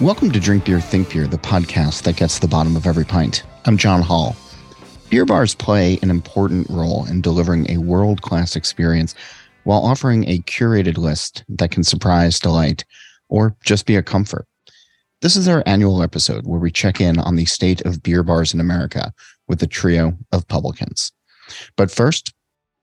Welcome to Drink Beer, Think Beer, the podcast that gets the bottom of every pint. I'm John Hall. Beer bars play an important role in delivering a world class experience while offering a curated list that can surprise, delight, or just be a comfort. This is our annual episode where we check in on the state of beer bars in America with a trio of publicans. But first,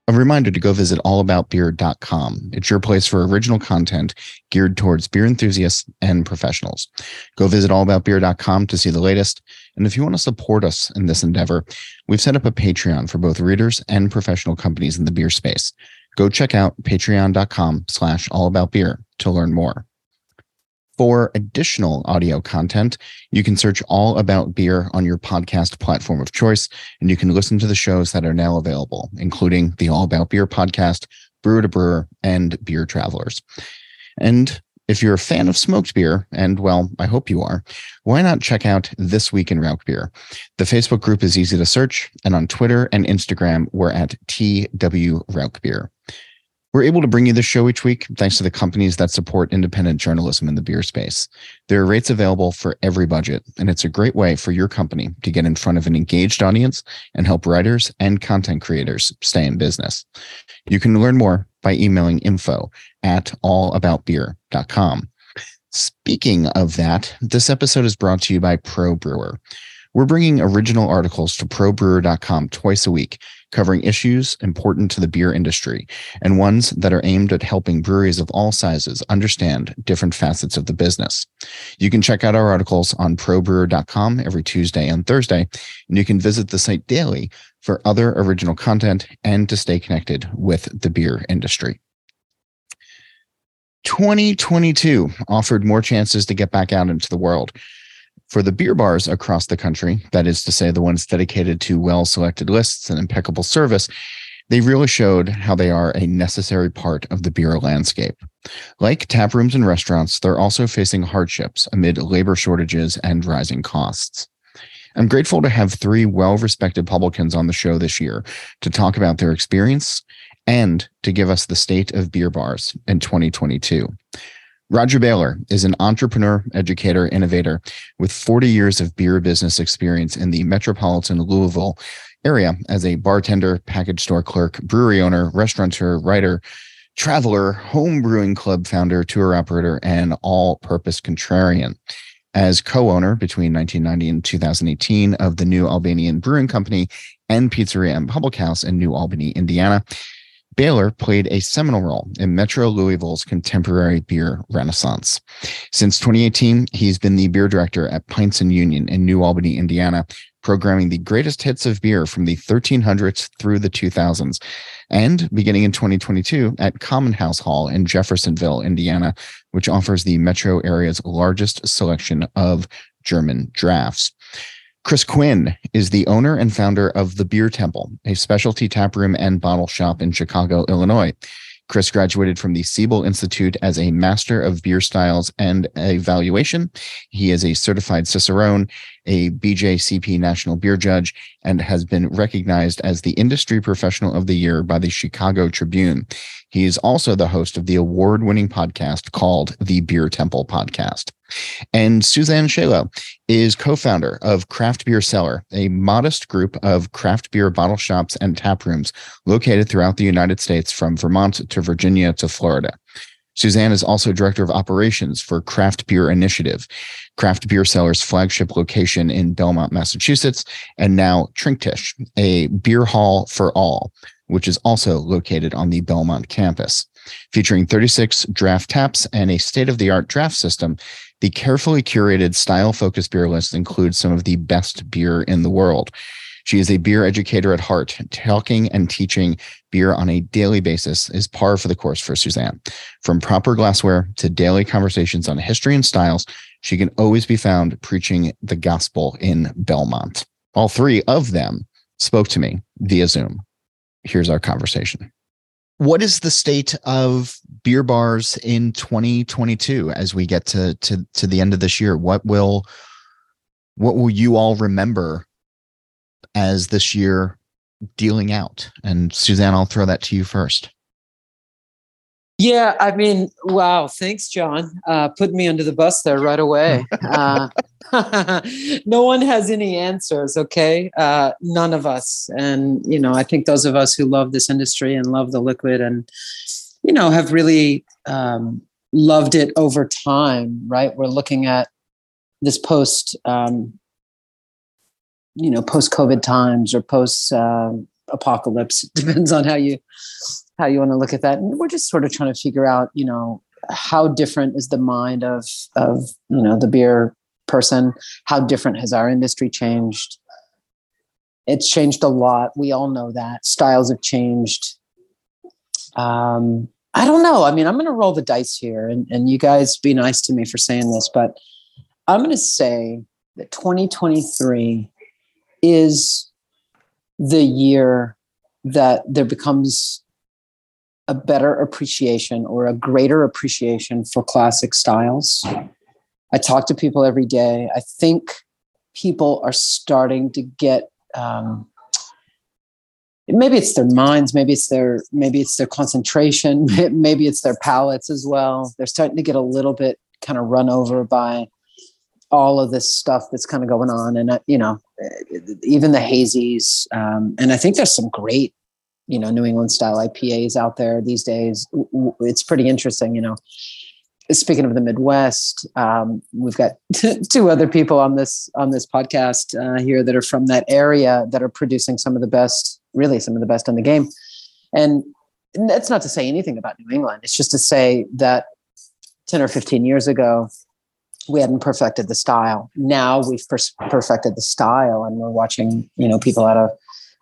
a reminder to go visit allaboutbeer.com. It's your place for original content geared towards beer enthusiasts and professionals. Go visit allaboutbeer.com to see the latest. And if you want to support us in this endeavor, we've set up a Patreon for both readers and professional companies in the beer space. Go check out patreon.com slash allaboutbeer to learn more. For additional audio content, you can search All About Beer on your podcast platform of choice, and you can listen to the shows that are now available, including the All About Beer podcast, Brewer to Brewer, and Beer Travelers. And if you're a fan of smoked beer, and well, I hope you are, why not check out This Week in Rauch Beer? The Facebook group is easy to search, and on Twitter and Instagram, we're at TW Rauch Beer. We're able to bring you this show each week thanks to the companies that support independent journalism in the beer space. There are rates available for every budget, and it's a great way for your company to get in front of an engaged audience and help writers and content creators stay in business. You can learn more by emailing info at allaboutbeer.com. Speaking of that, this episode is brought to you by Pro Brewer. We're bringing original articles to probrewer.com twice a week covering issues important to the beer industry and ones that are aimed at helping breweries of all sizes understand different facets of the business. You can check out our articles on probrewer.com every Tuesday and Thursday, and you can visit the site daily for other original content and to stay connected with the beer industry. 2022 offered more chances to get back out into the world. For the beer bars across the country, that is to say, the ones dedicated to well selected lists and impeccable service, they really showed how they are a necessary part of the beer landscape. Like tap rooms and restaurants, they're also facing hardships amid labor shortages and rising costs. I'm grateful to have three well respected publicans on the show this year to talk about their experience and to give us the state of beer bars in 2022. Roger Baylor is an entrepreneur, educator, innovator with 40 years of beer business experience in the metropolitan Louisville area as a bartender, package store clerk, brewery owner, restaurateur, writer, traveler, home brewing club founder, tour operator, and all purpose contrarian. As co owner between 1990 and 2018 of the New Albanian Brewing Company and Pizzeria and Public House in New Albany, Indiana, Baylor played a seminal role in Metro Louisville's contemporary beer renaissance. Since 2018, he's been the beer director at Pints and Union in New Albany, Indiana, programming the greatest hits of beer from the 1300s through the 2000s. And beginning in 2022 at Common Haus Hall in Jeffersonville, Indiana, which offers the metro area's largest selection of German drafts. Chris Quinn is the owner and founder of The Beer Temple, a specialty tap room and bottle shop in Chicago, Illinois. Chris graduated from the Siebel Institute as a Master of Beer Styles and Evaluation. He is a certified Cicerone, a BJCP National Beer Judge, and has been recognized as the Industry Professional of the Year by the Chicago Tribune. He is also the host of the award winning podcast called The Beer Temple Podcast. And Suzanne Schalow is co founder of Craft Beer Cellar, a modest group of craft beer bottle shops and tap rooms located throughout the United States from Vermont to Virginia to Florida. Suzanne is also director of operations for Craft Beer Initiative, Craft Beer Cellar's flagship location in Belmont, Massachusetts, and now Trinktisch, a beer hall for all, which is also located on the Belmont campus. Featuring 36 draft taps and a state of the art draft system, the carefully curated style focused beer list includes some of the best beer in the world. She is a beer educator at heart. Talking and teaching beer on a daily basis is par for the course for Suzanne. From proper glassware to daily conversations on history and styles, she can always be found preaching the gospel in Belmont. All three of them spoke to me via Zoom. Here's our conversation. What is the state of beer bars in 2022 as we get to to to the end of this year? What will what will you all remember as this year dealing out? And Suzanne, I'll throw that to you first. Yeah, I mean, wow. Thanks, John. Uh, put me under the bus there right away. Uh, no one has any answers, okay? Uh, none of us. And, you know, I think those of us who love this industry and love the liquid and, you know, have really um, loved it over time, right? We're looking at this post, um, you know, post COVID times or post uh, apocalypse. Depends on how you how you want to look at that. And we're just sort of trying to figure out, you know, how different is the mind of of you know the beer person? How different has our industry changed? It's changed a lot. We all know that styles have changed. Um, I don't know. I mean, I'm going to roll the dice here, and, and you guys be nice to me for saying this, but I'm going to say that 2023 is the year that there becomes a better appreciation or a greater appreciation for classic styles. I talk to people every day. I think people are starting to get um, maybe it's their minds maybe it's their maybe it's their concentration maybe it's their palates as well they're starting to get a little bit kind of run over by all of this stuff that's kind of going on and uh, you know even the hazies um, and i think there's some great you know new england style ipas out there these days. It's pretty interesting you know. Speaking of the midwest um, we've got two other people on this on this podcast uh, here that are from that area that are producing some of the best really some of the best in the game. And that's not to say anything about new england. It's just to say that 10 or 15 years ago we hadn't perfected the style. Now we've per- perfected the style, and we're watching, you know, people out of,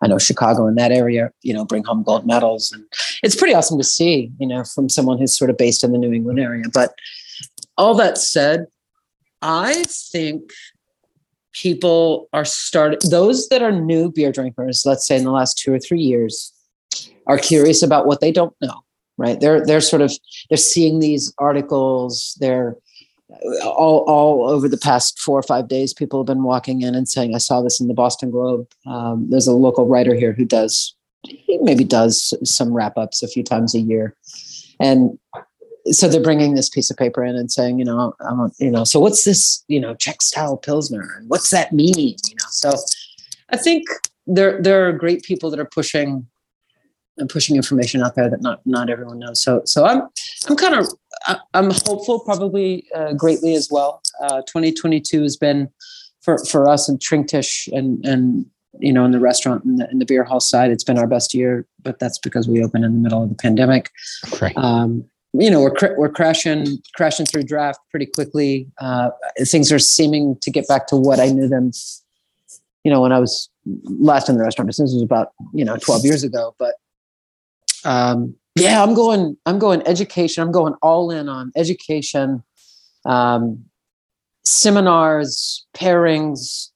I know Chicago in that area, you know, bring home gold medals, and it's pretty awesome to see, you know, from someone who's sort of based in the New England area. But all that said, I think people are starting those that are new beer drinkers, let's say in the last two or three years, are curious about what they don't know. Right? They're they're sort of they're seeing these articles. They're all, all over the past four or five days, people have been walking in and saying, I saw this in the Boston Globe. Um, there's a local writer here who does, he maybe does some wrap ups a few times a year. And so they're bringing this piece of paper in and saying, you know, I'm, you know, so what's this, you know, Czech style Pilsner and what's that mean? You know, so I think there, there are great people that are pushing and pushing information out there that not, not everyone knows. So, so I'm, I'm kind of I'm hopeful, probably uh, greatly as well. Uh, 2022 has been for for us in Trinktisch and and you know in the restaurant and the, in the beer hall side, it's been our best year. But that's because we opened in the middle of the pandemic. Right. Um, you know we're cr- we're crashing crashing through draft pretty quickly. Uh, things are seeming to get back to what I knew them. You know when I was last in the restaurant business was about you know 12 years ago, but um, yeah i'm going i'm going education i'm going all in on education um, seminars pairings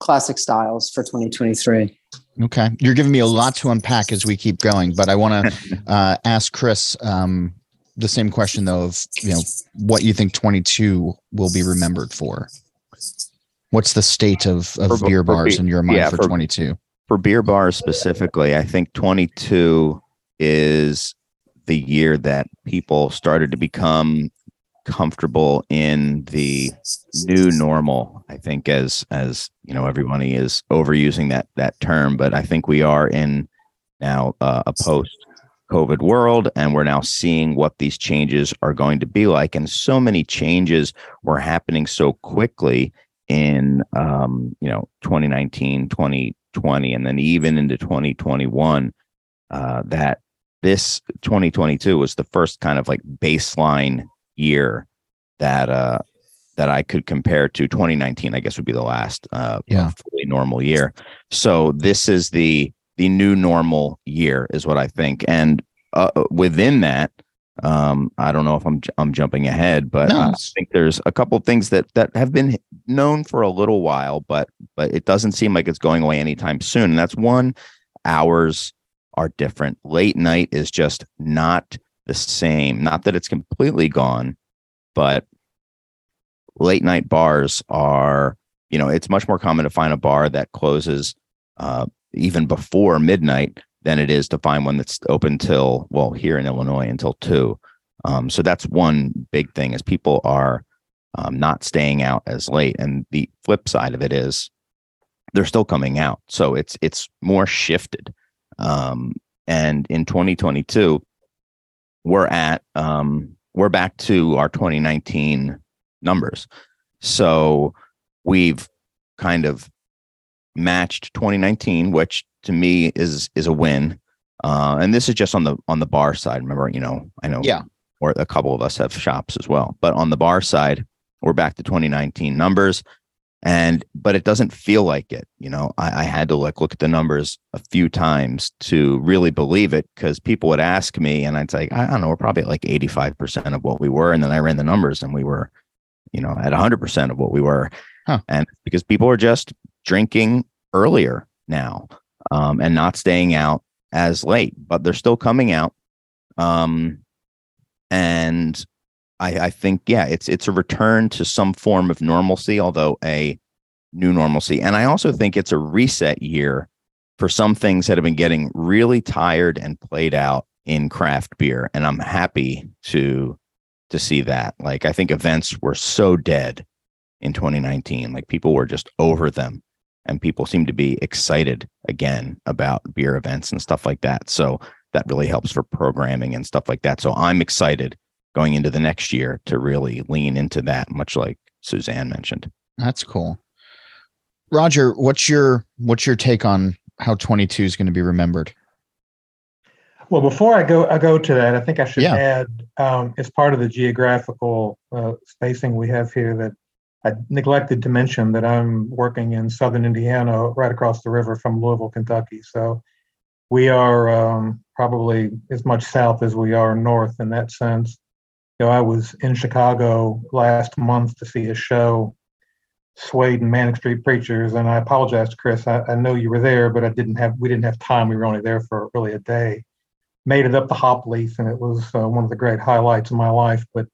classic styles for 2023 okay. You're giving me a lot to unpack as we keep going but i want to uh, ask chris um, the same question though of you know what you think 22 will be remembered for. What's the state of, of for, beer bars for, in your mind yeah, for, for 22 for beer bars specifically i think 22 is the year that people started to become comfortable in the new normal i think as as you know everybody is overusing that that term but i think we are in now uh, a post covid world and we're now seeing what these changes are going to be like and so many changes were happening so quickly in um you know 2019 2020 and then even into 2021 uh that this 2022 was the first kind of like baseline year that uh that I could compare to 2019 I guess would be the last uh yeah. fully normal year. So this is the the new normal year is what I think and uh, within that um I don't know if I'm I'm jumping ahead but no. I think there's a couple things that that have been known for a little while but but it doesn't seem like it's going away anytime soon and that's one hours are different. Late night is just not the same. Not that it's completely gone, but late night bars are, you know, it's much more common to find a bar that closes uh, even before midnight than it is to find one that's open till well here in Illinois until two. Um, so that's one big thing is people are um, not staying out as late, and the flip side of it is they're still coming out. So it's it's more shifted. Um, and in 2022, we're at um, we're back to our 2019 numbers. So we've kind of matched 2019, which to me is is a win. Uh, and this is just on the on the bar side. Remember, you know, I know, yeah, or a couple of us have shops as well. But on the bar side, we're back to 2019 numbers, and but it doesn't feel like it. You know, I, I had to like look at the numbers a few times to really believe it because people would ask me, and I'd say, I don't know, we're probably at like 85 percent of what we were, and then I ran the numbers, and we were, you know, at 100 percent of what we were, huh. and because people are just drinking earlier now um, and not staying out as late, but they're still coming out. Um, and I, I think, yeah, it's it's a return to some form of normalcy, although a new normalcy. And I also think it's a reset year for some things that have been getting really tired and played out in craft beer. And I'm happy to to see that. Like I think events were so dead in 2019. Like people were just over them and people seem to be excited again about beer events and stuff like that. So that really helps for programming and stuff like that. So I'm excited going into the next year to really lean into that, much like Suzanne mentioned. That's cool. Roger, what's your what's your take on how 22 is going to be remembered? Well, before I go, I go to that. I think I should yeah. add, um, as part of the geographical uh, spacing we have here, that I neglected to mention that I'm working in southern Indiana, right across the river from Louisville, Kentucky. So we are um, probably as much south as we are north in that sense. You know, I was in Chicago last month to see a show, Suede and Manic Street Preachers, and I apologize, to Chris. I, I know you were there, but I didn't have we didn't have time. We were only there for really a day. Made it up the Hopleaf, and it was uh, one of the great highlights of my life. But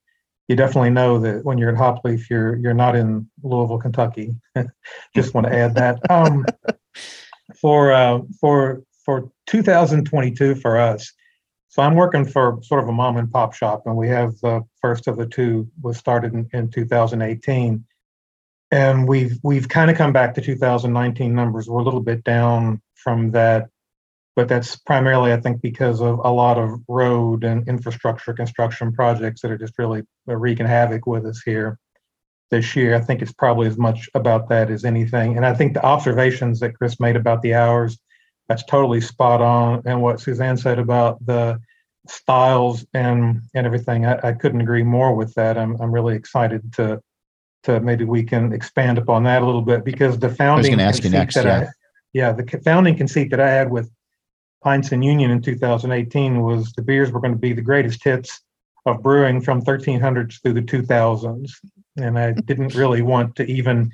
you definitely know that when you're at Hopleaf, you're you're not in Louisville, Kentucky. Just want to add that. Um, for uh, for for 2022 for us, so I'm working for sort of a mom and pop shop, and we have the first of the two was started in, in 2018, and we've we've kind of come back to 2019 numbers. We're a little bit down from that but that's primarily, I think, because of a lot of road and infrastructure construction projects that are just really wreaking havoc with us here this year. I think it's probably as much about that as anything. And I think the observations that Chris made about the hours, that's totally spot on. And what Suzanne said about the styles and and everything, I, I couldn't agree more with that. I'm I'm really excited to to maybe we can expand upon that a little bit because the founding I was ask you next, that yeah. I, yeah, the founding conceit that I had with Pints and Union in 2018 was the beers were going to be the greatest hits of brewing from 1300s through the 2000s, and I didn't really want to even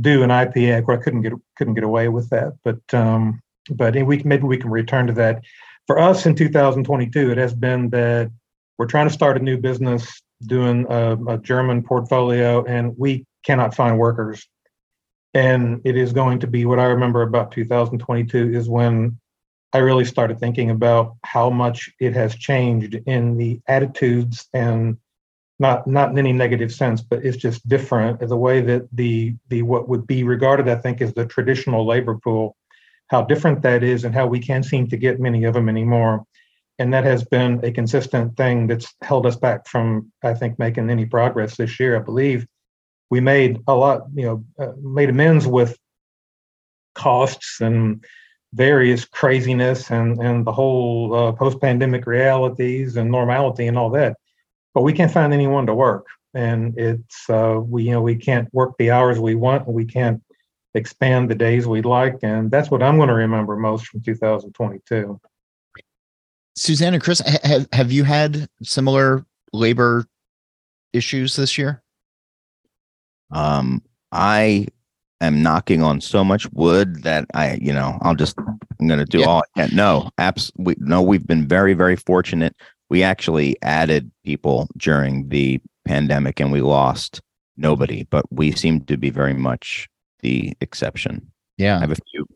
do an IPA. Where I couldn't get couldn't get away with that, but um, but we maybe we can return to that. For us in 2022, it has been that we're trying to start a new business, doing a, a German portfolio, and we cannot find workers. And it is going to be what I remember about 2022 is when I really started thinking about how much it has changed in the attitudes and not not in any negative sense, but it's just different. The way that the the what would be regarded, I think, as the traditional labor pool, how different that is, and how we can't seem to get many of them anymore. And that has been a consistent thing that's held us back from, I think, making any progress this year. I believe we made a lot, you know, uh, made amends with costs and various craziness and and the whole uh, post-pandemic realities and normality and all that but we can't find anyone to work and it's uh, we you know we can't work the hours we want we can't expand the days we'd like and that's what i'm going to remember most from 2022 suzanne and chris have, have you had similar labor issues this year um i am knocking on so much wood that I, you know, I'll just I'm going to do yeah. all I can. No, absolutely. No, we've been very, very fortunate. We actually added people during the pandemic and we lost nobody, but we seem to be very much the exception. Yeah. I have a few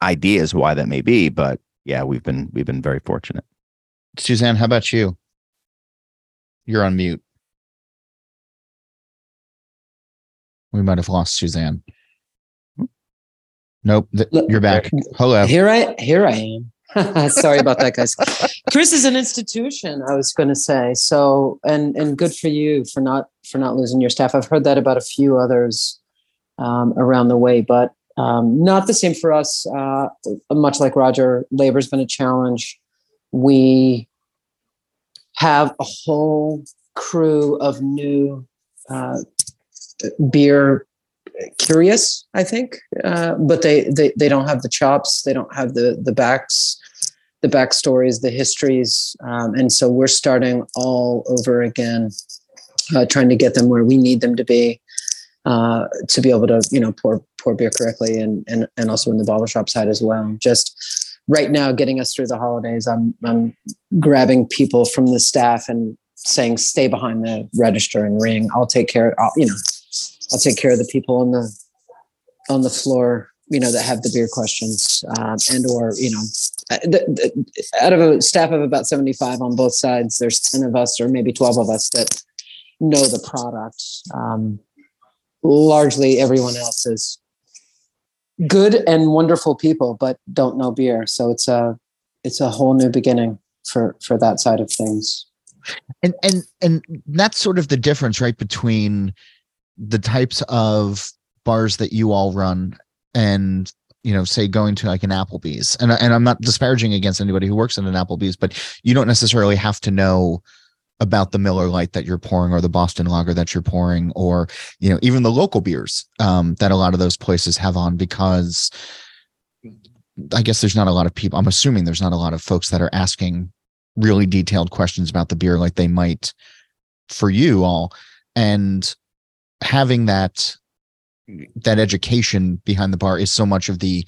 ideas why that may be, but yeah, we've been we've been very fortunate. Suzanne, how about you? You're on mute. We might have lost Suzanne. Nope, th- you're back. Hello. Here I here I am. Sorry about that, guys. Chris is an institution. I was going to say so, and and good for you for not for not losing your staff. I've heard that about a few others um, around the way, but um, not the same for us. Uh, much like Roger, labor's been a challenge. We have a whole crew of new uh, beer curious, I think, uh, but they, they they don't have the chops, they don't have the the backs, the backstories, the histories, um, and so we're starting all over again, uh, trying to get them where we need them to be, uh, to be able to you know pour pour beer correctly, and and and also in the bottle shop side as well. Just right now, getting us through the holidays, I'm I'm grabbing people from the staff and saying, "Stay behind the register and ring. I'll take care. I'll, you know." I'll take care of the people on the on the floor, you know, that have the beer questions, um, and or you know, uh, the, the, out of a staff of about seventy five on both sides, there's ten of us or maybe twelve of us that know the product. Um, largely, everyone else is good and wonderful people, but don't know beer. So it's a it's a whole new beginning for for that side of things. And and and that's sort of the difference, right, between the types of bars that you all run and you know say going to like an applebee's and, and i'm not disparaging against anybody who works in an applebee's but you don't necessarily have to know about the miller lite that you're pouring or the boston lager that you're pouring or you know even the local beers um, that a lot of those places have on because i guess there's not a lot of people i'm assuming there's not a lot of folks that are asking really detailed questions about the beer like they might for you all. And having that that education behind the bar is so much of the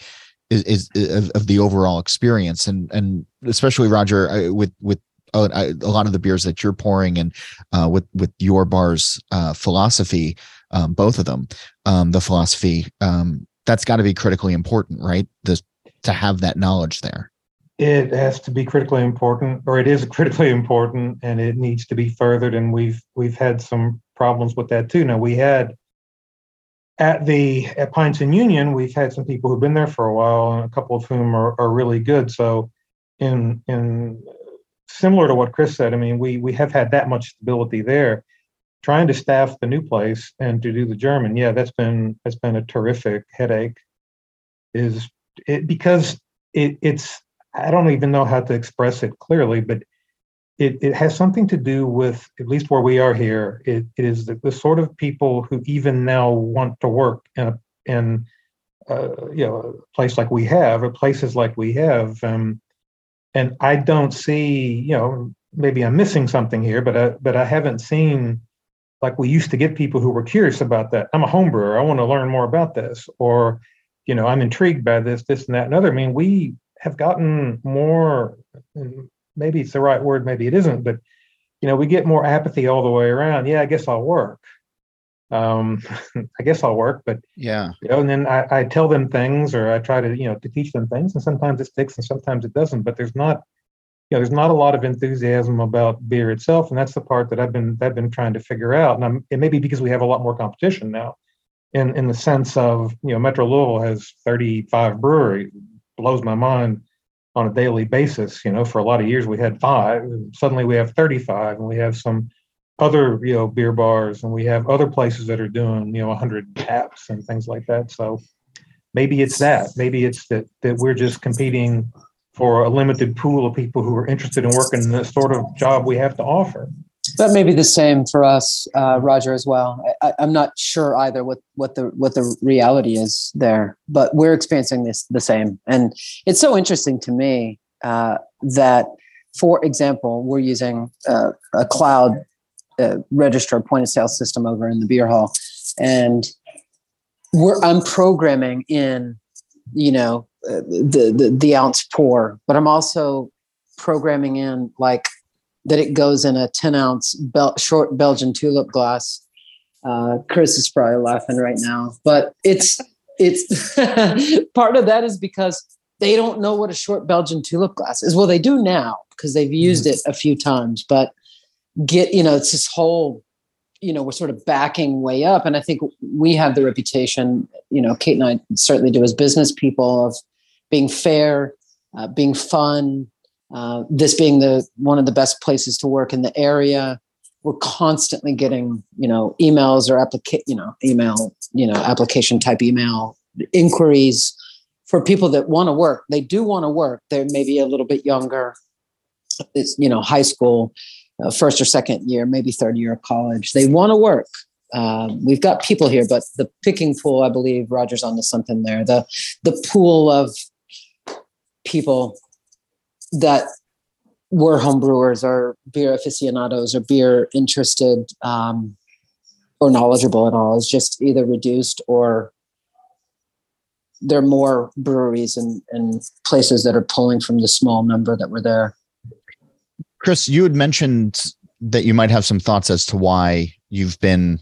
is, is, is of, the overall experience. And and especially roger with with a, a, lot of the beers that you're pouring and uh, with with your bar's uh, philosophy um, both of them um, the philosophy um, that's got to be critically important right? The, to have that knowledge there. It has to be critically important or it is critically important and it needs to be furthered and we've we've had some problems with that too. Now we had at the at Pints and Union, we've had some people who've been there for a while, and a couple of whom are, are really good. So, in in similar to what Chris said, I mean, we we have had that much stability there. Trying to staff the new place and to do the German, yeah, that's been that's been a terrific headache. Is it because it, it's I don't even know how to express it clearly, but it, it has something to do with at least where we are here it, it is the, the sort of people who even now want to work in a in uh, you know a place like we have or places like we have um, and i don't see you know maybe i'm missing something here but I, but i haven't seen like we used to get people who were curious about that i'm a home brewer i want to learn more about this or you know i'm intrigued by this this and that and other i mean we have gotten more maybe it's the right word, maybe it isn't, but you know, we get more apathy all the way around. Yeah, I guess I'll work. Um, I guess I'll work, but yeah, you know, and then I, I tell them things or I try to, you know, to teach them things, and sometimes it sticks and sometimes it doesn't. But there's not, you know, there's not a lot of enthusiasm about beer itself, and that's the part that I've been I've been trying to figure out. And I'm, it may be because we have a lot more competition now, in in the sense of you know, Metro Louisville has 35 breweries, blows my mind on a daily basis. You know, for a lot of years we had five, and suddenly we have 35, and we have some other you know beer bars, and we have other places that are doing you know 100 taps and things like that. So maybe it's that. Maybe it's that that we're just competing for a limited pool of people who are interested in working in the sort of job we have to offer that may be the same for us, uh, Roger, as well. I, am not sure either what what the what the reality is there, but we're experiencing this the same, and it's so interesting to me uh, that, for example, we're using uh, a cloud uh, register point of sale system over in the beer hall, and we're I'm programming in, you know, uh, the, the the ounce pour, but I'm also programming in like that it goes in a 10 ounce bel- short Belgian tulip glass. Uh, Chris is probably laughing right now, but it's it's part of that is because they don't know what a short Belgian tulip glass is. Well, they do now because they've used mm-hmm. it a few times, but get, you know, it's this whole, you know, we're sort of backing way up. And I think we have the reputation, you know, Kate and I certainly do as business people of being fair, uh, being fun, uh, this being the one of the best places to work in the area. We're constantly getting, you know, emails or applica- you know, email, you know, application type email inquiries for people that want to work. They do want to work. They're maybe a little bit younger. It's you know high school, uh, first or second year, maybe third year of college. They want to work. Um, we've got people here, but the picking pool, I believe, Roger's onto something there. The the pool of people that were homebrewers or beer aficionados or beer interested um, or knowledgeable at all is just either reduced or there are more breweries and, and places that are pulling from the small number that were there. Chris, you had mentioned that you might have some thoughts as to why you've been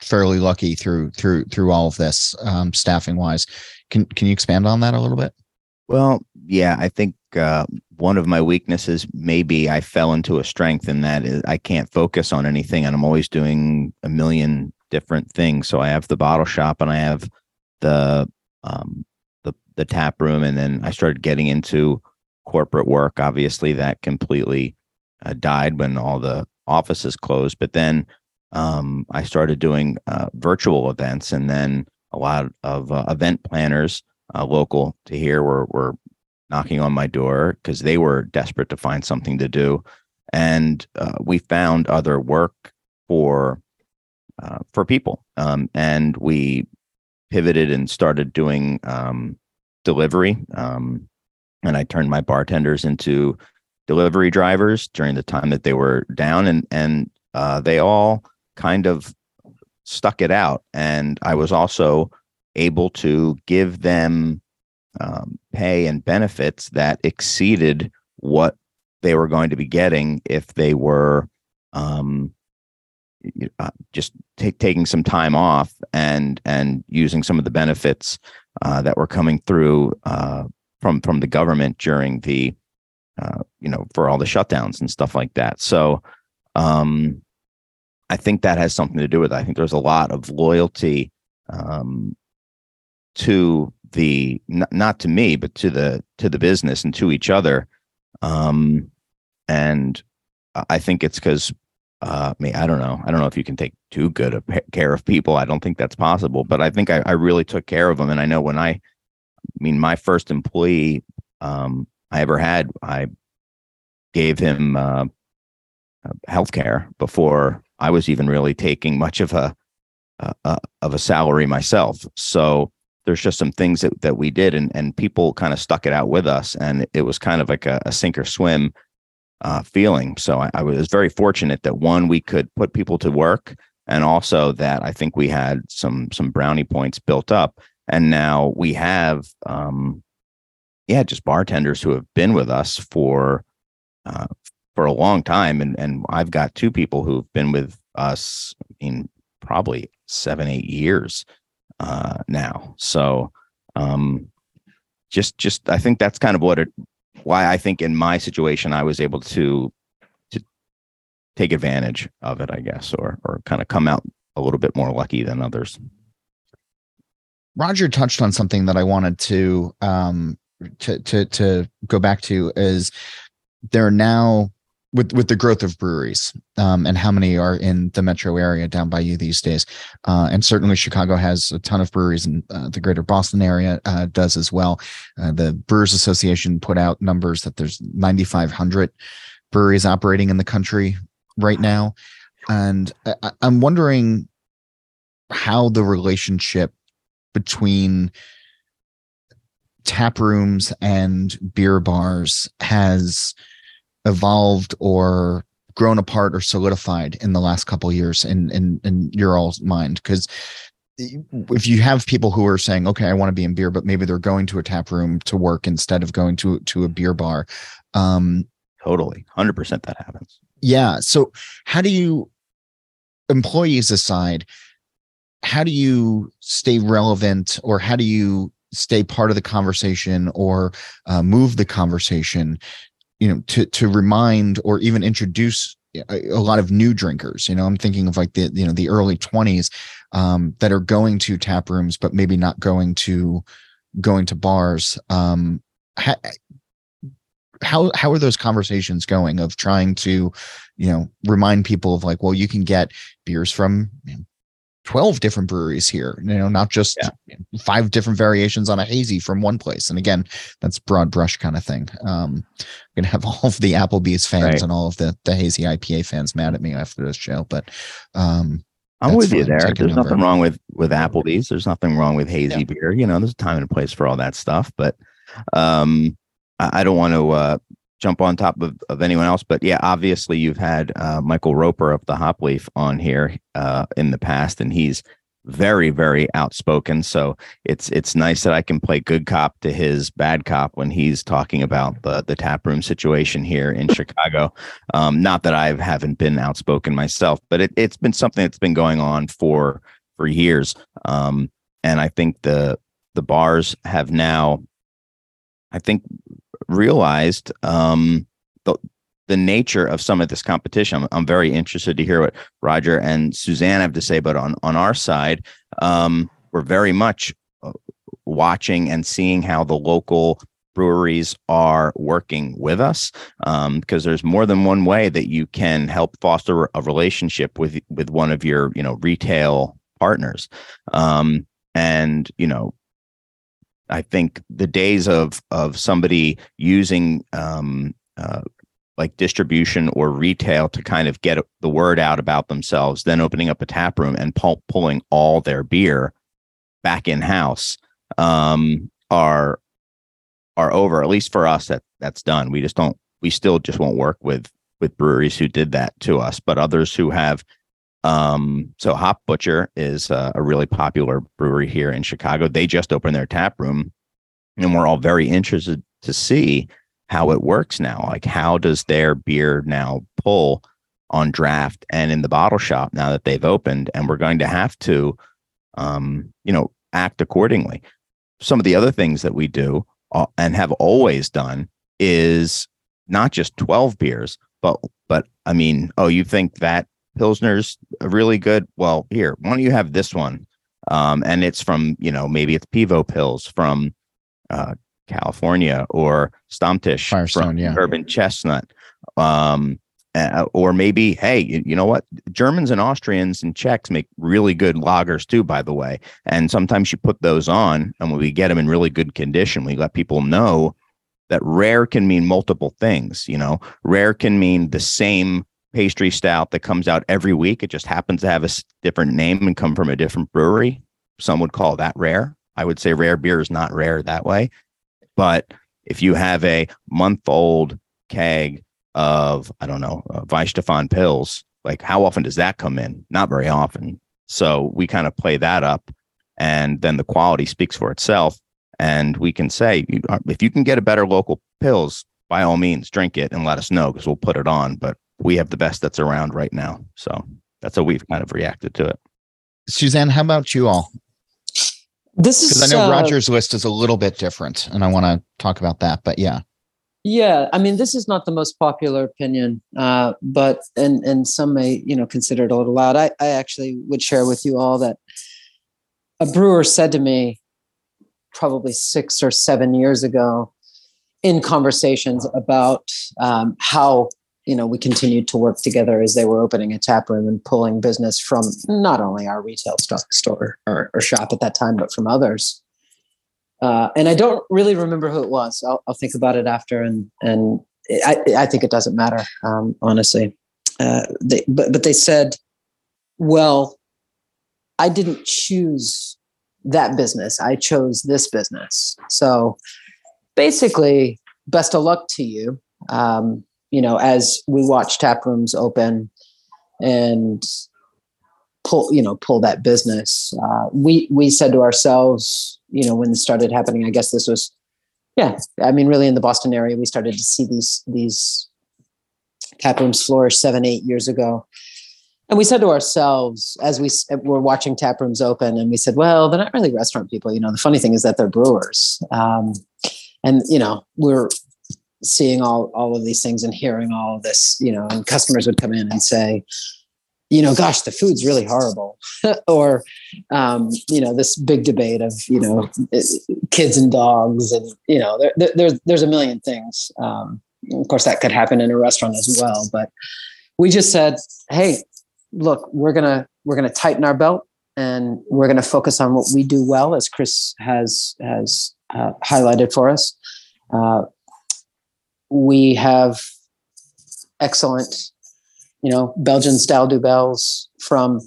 fairly lucky through through through all of this um, staffing wise. Can can you expand on that a little bit? Well, yeah, I think uh, one of my weaknesses maybe I fell into a strength, in that is I can't focus on anything, and I'm always doing a million different things. So I have the bottle shop, and I have the um, the the tap room, and then I started getting into corporate work. Obviously, that completely uh, died when all the offices closed. But then um, I started doing uh, virtual events, and then a lot of uh, event planners uh, local to here were were knocking on my door because they were desperate to find something to do, and uh, we found other work for uh, for people, um, and we pivoted and started doing um, delivery. Um, and I turned my bartenders into delivery drivers during the time that they were down, and and uh, they all kind of stuck it out. And I was also able to give them um, pay and benefits that exceeded what they were going to be getting if they were um, uh, just take, taking some time off and and using some of the benefits uh, that were coming through uh, from from the government during the uh, you know for all the shutdowns and stuff like that. So um, I think that has something to do with it. I think there's a lot of loyalty um, to the n- not to me but to the to the business and to each other um, and I think it's because uh, I mean, I don't know. I don't know if you can take too good of care of people. I don't think that's possible, but I think I, I really took care of them. And I know when I, I mean, my first employee um, I ever had, I gave him uh, health care before I was even really taking much of a, uh, of a salary myself. So there's just some things that, that we did and, and people kind of stuck it out with us. And it was kind of like a, a sink or swim uh, feeling. So I, I, was very fortunate that one, we could put people to work, and also that I think we had some some brownie points built up, and now we have, um, yeah, just bartenders who have been with us for uh, for a long time, and and I've got two people who've been with us in probably seven eight years uh, now. So um, just just I think that's kind of what it why I think in my situation I was able to to take advantage of it, I guess, or or kind of come out a little bit more lucky than others. Roger touched on something that I wanted to um to to to go back to is there are now with with the growth of breweries um, and how many are in the metro area down by you these days, uh, and certainly Chicago has a ton of breweries, and uh, the greater Boston area uh, does as well. Uh, the Brewers Association put out numbers that there's 9,500 breweries operating in the country right now, and I, I'm wondering how the relationship between tap rooms and beer bars has evolved or grown apart or solidified in the last couple years in in in your all's mind. Because if you have people who are saying okay i want to be in beer but maybe they're going to a tap room to work instead of going to to a beer bar um totally. 100% that happens. Yeah. So how do you employees aside how do you stay relevant or how do you stay part of the conversation or uh, move the conversation you know to to remind or even introduce a, a, lot of new drinkers. You know i'm thinking of like the you know the early 20s um, that are going to tap rooms but maybe not going to going to bars. Um, ha, how how are those conversations going of trying to you know remind people of like well you can get beers from you know, 12 different breweries here you know not just yeah. five different variations on a hazy from one place. And again that's broad brush kind of thing. Um i'm gonna have all of the applebee's fans right. and all of the the hazy ipa fans mad at me after this show but um i'm with you there. There's nothing wrong with with applebee's. There's nothing wrong with hazy yeah. beer. You know there's a time and a place for all that stuff but um i, I don't want to uh jump on top of, of anyone else, but yeah, obviously you've had uh, Michael Roper of the Hopleaf on here uh, in the past, and he's very very outspoken. So it's it's nice that I can play good cop to his bad cop when he's talking about the the tap room situation here in Chicago. Um, not that I haven't been outspoken myself, but it, it's been something that's been going on for for years. Um, and I think the the bars have now I think realized um, the the nature of some of this competition. I'm, I'm, very interested to hear what Roger and Suzanne have to say. But on on our side, um, we're very much uh, watching and seeing how the local breweries are working with us because um, there's more than one way that you can help foster a relationship with with one of your you know retail partners um, and you know I think the days of of somebody using um, uh, like distribution or retail to kind of get the word out about themselves, then opening up a tap room and pull, pulling all their beer back in house um, are are over. At least for us, that that's done. We just don't. We still just won't work with with breweries who did that to us, but others who have um, so Hop Butcher is uh, a really popular brewery here in Chicago. They just opened their tap room, and we're all very interested to see how it works now. Like, how does their beer now pull on draft and in the bottle shop now that they've opened? And we're going to have to, um, you know, act accordingly. Some of the other things that we do uh, and have always done is not just 12 beers, but but I mean, oh, you think that Pilsner's really good. Well, here, why don't you have this one? Um, and it's from, you know, maybe it's Pivo Pils from uh, California or Stammtisch Firestone, from yeah. Urban Chestnut. Um, uh, or maybe, hey, you, you, know what? Germans and Austrians and Czechs make really good lagers too, by the way. And sometimes you put those on, and when we get them in really good condition, we let people know that rare can mean multiple things. You know, rare can mean the same pastry stout that comes out every week. It just happens to have a different name and come from a different brewery. Some would call that rare. I would say rare beer is not rare that way. But if you have a month old keg of, I don't know, uh, Pils, like how often does that come in? Not very often. So we kind of play that up and then the quality speaks for itself. And we can say, uh, if you can get a better local pills, by all means, drink it and let us know because we'll put it on. But we have the best that's around right now. So that's how we've kind of reacted to it. Suzanne, how about you all? This is because I know uh, Roger's list is a little bit different, and I want to talk about that. But yeah, yeah, I mean, this is not the most popular opinion, uh, but and and some may you know consider it a little loud. I I actually would share with you all that a brewer said to me probably six or seven years ago in conversations about um, how you know, we continued to work together as they were opening a tap room and pulling business from not only our retail store or, or shop at that time, but from others. Uh, and I don't really remember who it was. I'll, I'll think about it after, and and I, I think it doesn't matter, um, honestly. Uh, they, but but they said, well, I didn't choose that business. I chose this business. So basically, best of luck to you. Um, you know, as we watch tap rooms open and pull, you know, pull that business, uh, we we said to ourselves, you know, when this started happening, I guess this was, yeah, I mean, really in the Boston area, we started to see these these tap rooms flourish seven, eight years ago. and we said to ourselves as we were watching tap rooms open, and we said, well, they're not really restaurant people. You know, the funny thing is that they're brewers. Um, and you know, we're seeing all all of these things and hearing all of this. You know, and customers would come in and say, you know, gosh, the food's really horrible, or um, you know, this big debate of you know, kids and dogs, and you know, there, there, there's there's a million things. Um, of course, that could happen in a restaurant as well, but we just said, hey, look, we're gonna we're gonna tighten our belt and we're gonna focus on what we do well, as Chris has has uh, highlighted for us. Uh, we have excellent, you know, Belgian style dubbels from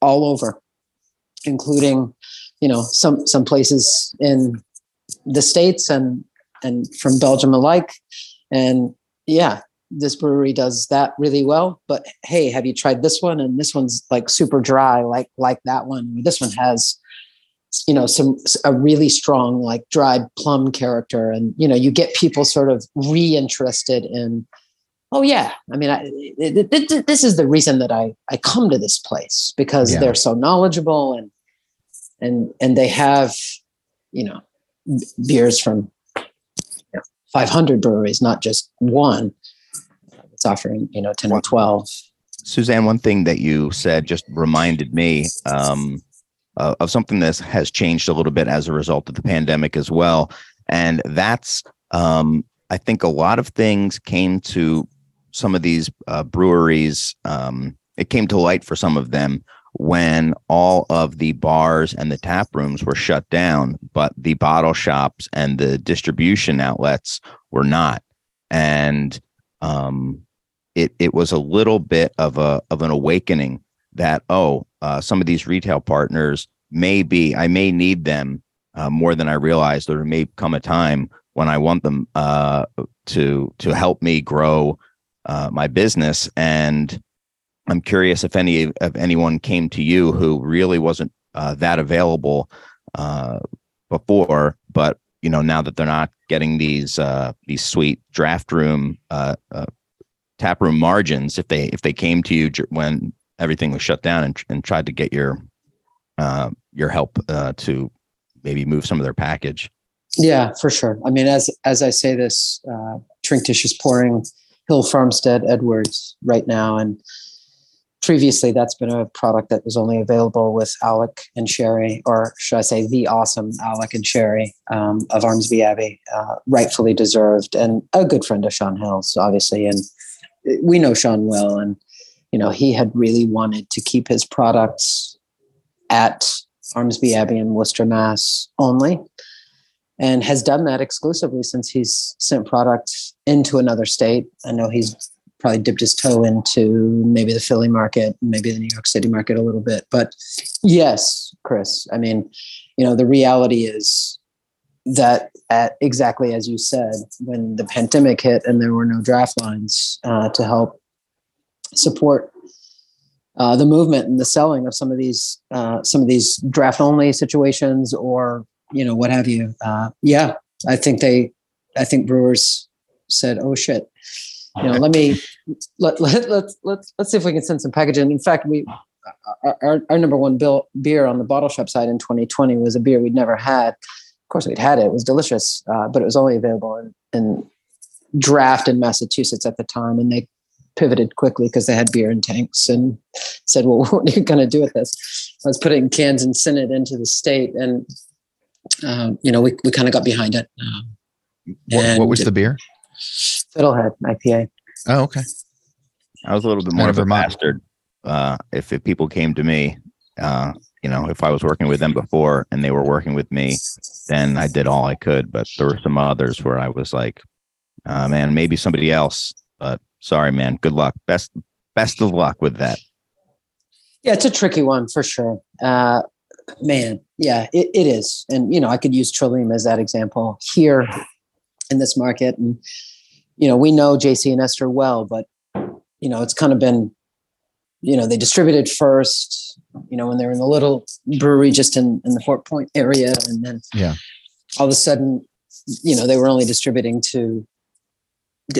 all over, including, you know, some some places in the states and and from Belgium alike. And yeah, this brewery does that really well. But hey have you tried this one? And this one's like super dry like like that one. This one has you know some a really strong like dried plum character. And you know you get people sort of reinterested in oh yeah i mean I, it, it, it, this is the reason that i i come to this place because yeah. they're so knowledgeable and and and they have you know beers from you know, 500 breweries not just one. It's offering you know 10 or 12 suzanne one thing that you said just reminded me um, uh, of something that has changed a little bit as a result of the pandemic as well. And that's um, i think a lot of things came to some of these uh, breweries um, it came to light for some of them when all of the bars and the tap rooms were shut down but the bottle shops and the distribution outlets were not. And um, it it was a little bit of a of an awakening that oh uh, some of these retail partners may be I may need them uh, more than I realized. There may come a time when I want them uh, to to help me grow uh, my business. And I'm curious if any if anyone came to you who really wasn't uh, that available uh, before, but you know now that they're not getting these these sweet draft room tap room margins if they if they came to you when everything was shut down and, and tried to get your uh, your help uh, to maybe move some of their package. Yeah, for sure. I mean, as as I say this, uh, Trinktisch is pouring Hill Farmstead Edwards right now, and previously that's been a product that was only available with Alec and Sherry, or should I say, the awesome Alec and Sherry um, of Armsby Abbey, uh, rightfully deserved, and a good friend of Shaun Hill's, obviously, and we know Shaun well, and you know he had really wanted to keep his products at Armsby Abbey in Worcester, Mass. only, and has done that exclusively since he's sent products into another state. I know he's probably dipped his toe into maybe the Philly market, maybe the New York City market a little bit. But yes, Chris, I mean, you know, the reality is that at exactly as you said, when the pandemic hit and there were no draft lines uh, to help support uh, the movement and the selling of some of these uh, some of these draft only situations or you know what have you. Uh, yeah, I think they, I think brewers said, "Oh shit." You know, let me let let let's let's let's see if we can send some packaging. In fact, we our, our, number one bill, beer on the bottle shop side in 2020 was a beer we'd never had of course we'd had it. It was delicious, uh, but it was only available in, in draft in Massachusetts at the time, and they pivoted quickly because they had beer in tanks and said, "Well, what are you going to do with this?" I was putting cans and Synod into the state, and um, you know, we we kind of got behind it. Um, what, what, was the beer? Fiddlehead IPA. Oh, okay. I was a little bit more of a bastard. Uh, if, if people came to me, uh, you know, if I was working with them before and they were working with me, then I did all I could. But there were some others where I was like, uh, man, maybe somebody else. But sorry, man. Good luck. Best best of luck with that. Yeah, it's a tricky one for sure. Uh, man, yeah, it, it is. And you know, I could use Trillium as that example here in this market. And you know, we know JC and Esther well, but you know, it's kind of been, you know, they distributed first you know, when they were in the little brewery just in, in the Fort Point area. And then yeah, all of a sudden, you know, they were only distributing to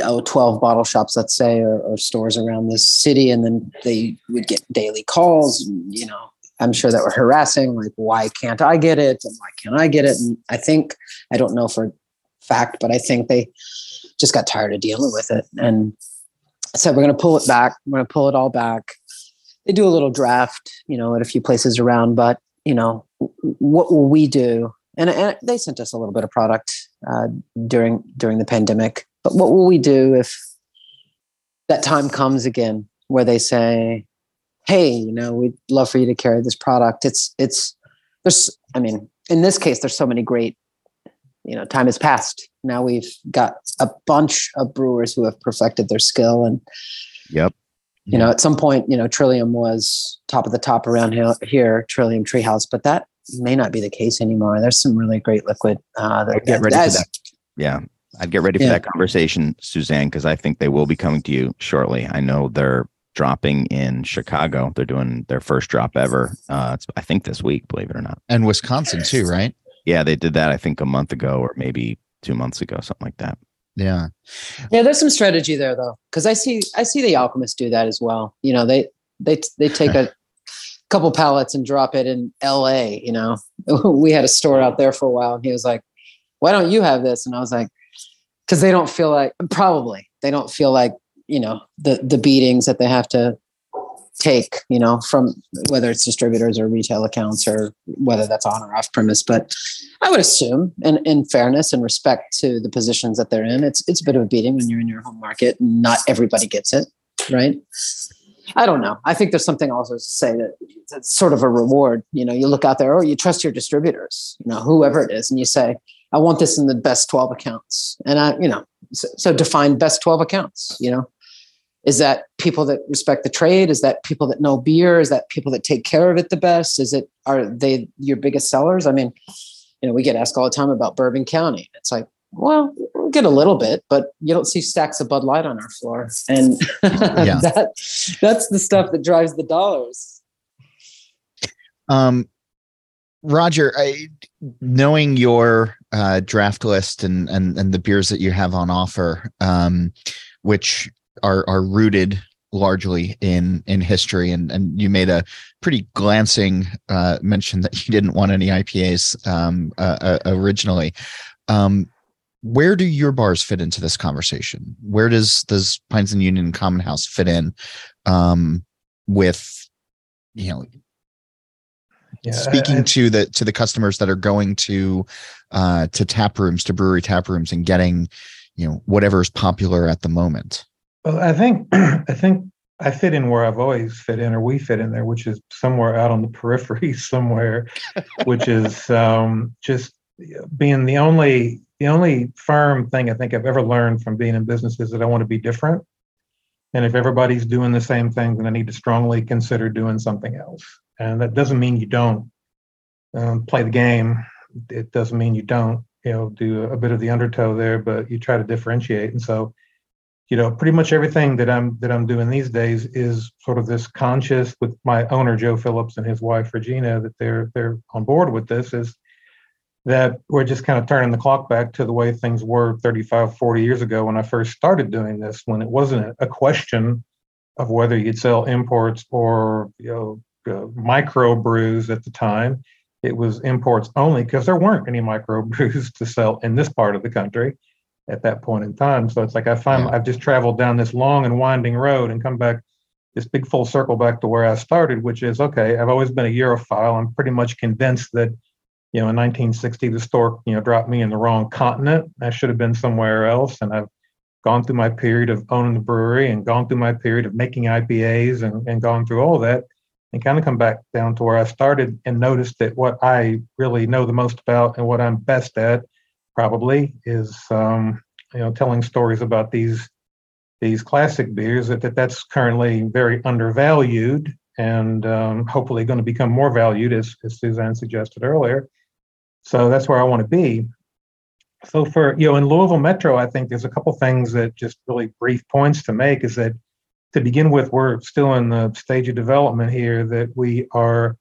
oh, 12 bottle shops, let's say, or, or stores around this city. And then they would get daily calls, you know, I'm sure that were harassing, like, why can't I get it? And why can't I get it? And I think, I don't know for fact, but I think they just got tired of dealing with it. And said, we're going to pull it back. We're going to pull it all back. They do a little draft, you know, at a few places around, but, you know, what will we do? And, and they sent us a little bit of product uh, during during the pandemic. But what will we do if that time comes again where they say, "Hey, you know, we'd love for you to carry this product." It's it's there's I mean, in this case, there's so many great. You know, time has passed. Now we've got a bunch of brewers who have perfected their skill, and yep. You know, at some point, you know, Trillium was top of the top around here, Trillium Treehouse, but that may not be the case anymore. There's some really great liquid. Uh, that, get ready for that. Yeah, I'd get ready for yeah. that conversation, Suzanne, because I think they will be coming to you shortly. I know they're dropping in Chicago. They're doing their first drop ever. Uh, it's, I think this week, believe it or not. And Wisconsin too, right? Yeah, they did that. I think a month ago or maybe two months ago, something like that. Yeah. Yeah, there's some strategy there though, because I see I see the alchemists do that as well. You know, they they they take a couple pallets and drop it in L.A. You know, we had a store out there for a while, and he was like, "Why don't you have this?" And I was like, "Because they don't feel like probably they don't feel like you know the the beatings that they have to take you know from whether it's distributors or retail accounts or whether that's on or off premise but i would assume in, in fairness and respect to the positions that they're in it's it's a bit of a beating when you're in your home market and not everybody gets it right I don't know. I think there's something also to say that it's sort of a reward. You know, you look out there, or you trust your distributors, you know, whoever it is, and you say, I want this in the best 12 accounts. And I, you know, so, so define best 12 accounts, you know. Is that people that respect the trade? Is that people that know beer? Is that people that take care of it the best? Is it are they your biggest sellers? I mean, you know, we get asked all the time about Bourbon County. It's like, well, we get a little bit, but you don't see stacks of Bud Light on our floor, and that that's the stuff that drives the dollars. Um, Roger, I, knowing your uh, draft list and and and the beers that you have on offer, um, which are are rooted largely in in history and and you made a pretty glancing uh, mention that you didn't want any IPAs um, uh, uh, originally um, where do your bars fit into this conversation? Where does does Pints and Union Common Haus fit in um, with you know yeah, speaking I, I, to the to the customers that are going to uh, to tap rooms to brewery tap rooms and getting you know whatever is popular at the moment? Well, I think I think I fit in where I've always fit in, or we fit in there, which is somewhere out on the periphery somewhere, which is um, just being the only the only firm thing I think I've ever learned from being in business is that I want to be different. And if everybody's doing the same thing, then I need to strongly consider doing something else. And that doesn't mean you don't um, play the game. It doesn't mean you don't, you know, do a bit of the undertow there, but you try to differentiate. And so, you know, pretty much everything that I'm that I'm doing these days is sort of this conscious with my owner Joe Phillips and his wife Regina that they're they're on board with this is that we're just kind of turning the clock back to the way things were 35, 40 years ago when I first started doing this, when it wasn't a question of whether you'd sell imports or you know uh, micro brews at the time. It was imports only because there weren't any micro brews to sell in this part of the country at that point in time. So it's like I find yeah. I've just traveled down this long and winding road and come back this big full circle back to where I started, which is okay. I've always been a Europhile. I'm pretty much convinced that you know, in 1960, the store, you know, dropped me in the wrong continent. I should have been somewhere else. And I've gone through my period of owning the brewery and gone through my period of making IPAs and, and gone through all that and kind of come back down to where I started and noticed that what I really know the most about and what I'm best at probably is, um, you know, telling stories about these these classic beers that, that that's currently very undervalued and um, hopefully going to become more valued as, as Suzanne suggested earlier. So that's where I want to be. So for you know, in Louisville Metro, I think there's a couple things that just really brief points to make. Is that to begin with, we're still in the stage of development here that we are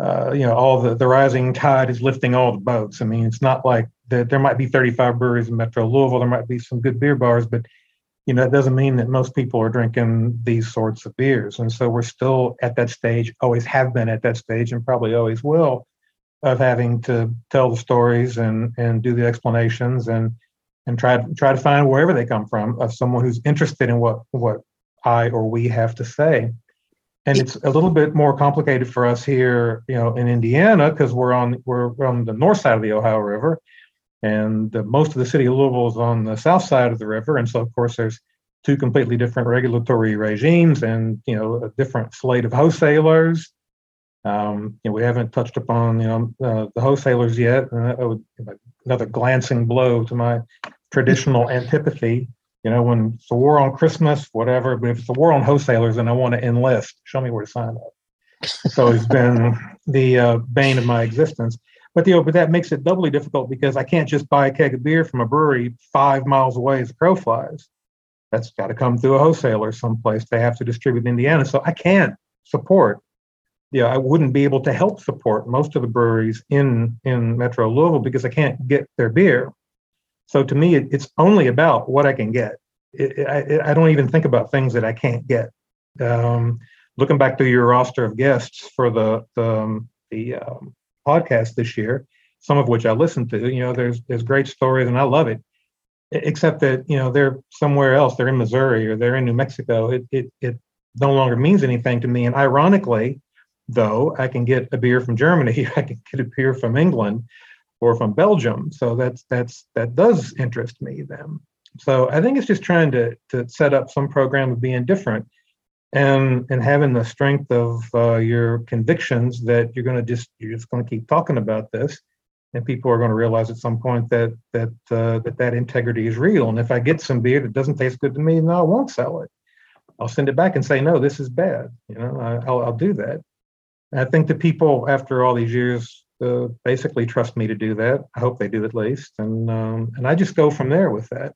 uh, you know, all the, the rising tide is lifting all the boats. I mean, it's not like that there might be 35 breweries in Metro Louisville. There might be some good beer bars, but you know, it doesn't mean that most people are drinking these sorts of beers. And so we're still at that stage, always have been at that stage, and probably always will, of having to tell the stories and and do the explanations and and try try to find wherever they come from of someone who's interested in what what I or we have to say. And it's a little bit more complicated for us here, you know, in Indiana because we're on we're on the north side of the Ohio River, and the, most of the city of Louisville is on the south side of the river, and so of course there's two completely different regulatory regimes and you know a different slate of wholesalers. Um, you know, we haven't touched upon you know uh, the wholesalers yet. Uh, would, another glancing blow to my traditional antipathy. You know, when it's a war on Christmas, whatever. But if it's a war on wholesalers, and I want to enlist, show me where to sign up. so it's been the uh, bane of my existence. But you know, but that makes it doubly difficult because I can't just buy a keg of beer from a brewery five miles away as a crow flies. That's got to come through a wholesaler someplace. They have to distribute in Indiana. So I can't support. Yeah, I wouldn't be able to help support most of the breweries in in Metro Louisville because I can't get their beer. So to me, it, it's only about what I can get. It, I, I, don't even think about things that I can't get. Um, looking back through your roster of guests for the the, um, the um, podcast this year, some of which I listened to, you know, there's there's great stories and I love it. Except that you know they're somewhere else. They're in missouri or they're in new mexico. It, it, it no longer means anything to me. And ironically though i can get a beer from germany. I can get a beer from england or from belgium so that's that's that does interest me then so i think it's just trying to to set up some program of being different and and having the strength of uh, your convictions that you're going to just you're just going to keep talking about this and people are going to realize at some point that that uh, that that integrity is real. And if I get some beer that doesn't taste good to me, no, I won't sell it. I'll send it back and say, no, this is bad. You know, I, will I'll do that. And I think the people after all these years uh, basically trust me to do that. I hope they do at least, and um, and I just go from there with that.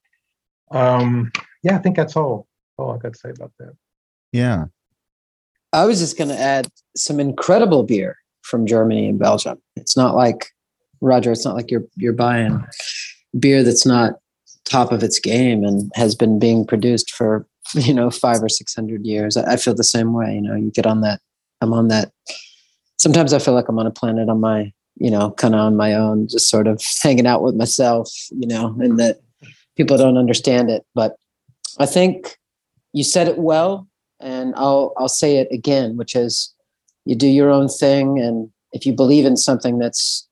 Um, yeah, I think that's all. All I got to say about that. Yeah. I was just going to add some incredible beer from Germany and Belgium. It's not like Roger, it's not like you're you're buying beer that's not top of its game and has been being produced for you know five or six hundred years. I, I feel the same way. You know, you get on that. I'm on that. Sometimes I feel like I'm on a planet on my, you know, kind of on my own, just sort of hanging out with myself. You know, and that people don't understand it. But I think you said it well, and I'll I'll say it again, which is you do your own thing, and if you believe in something that's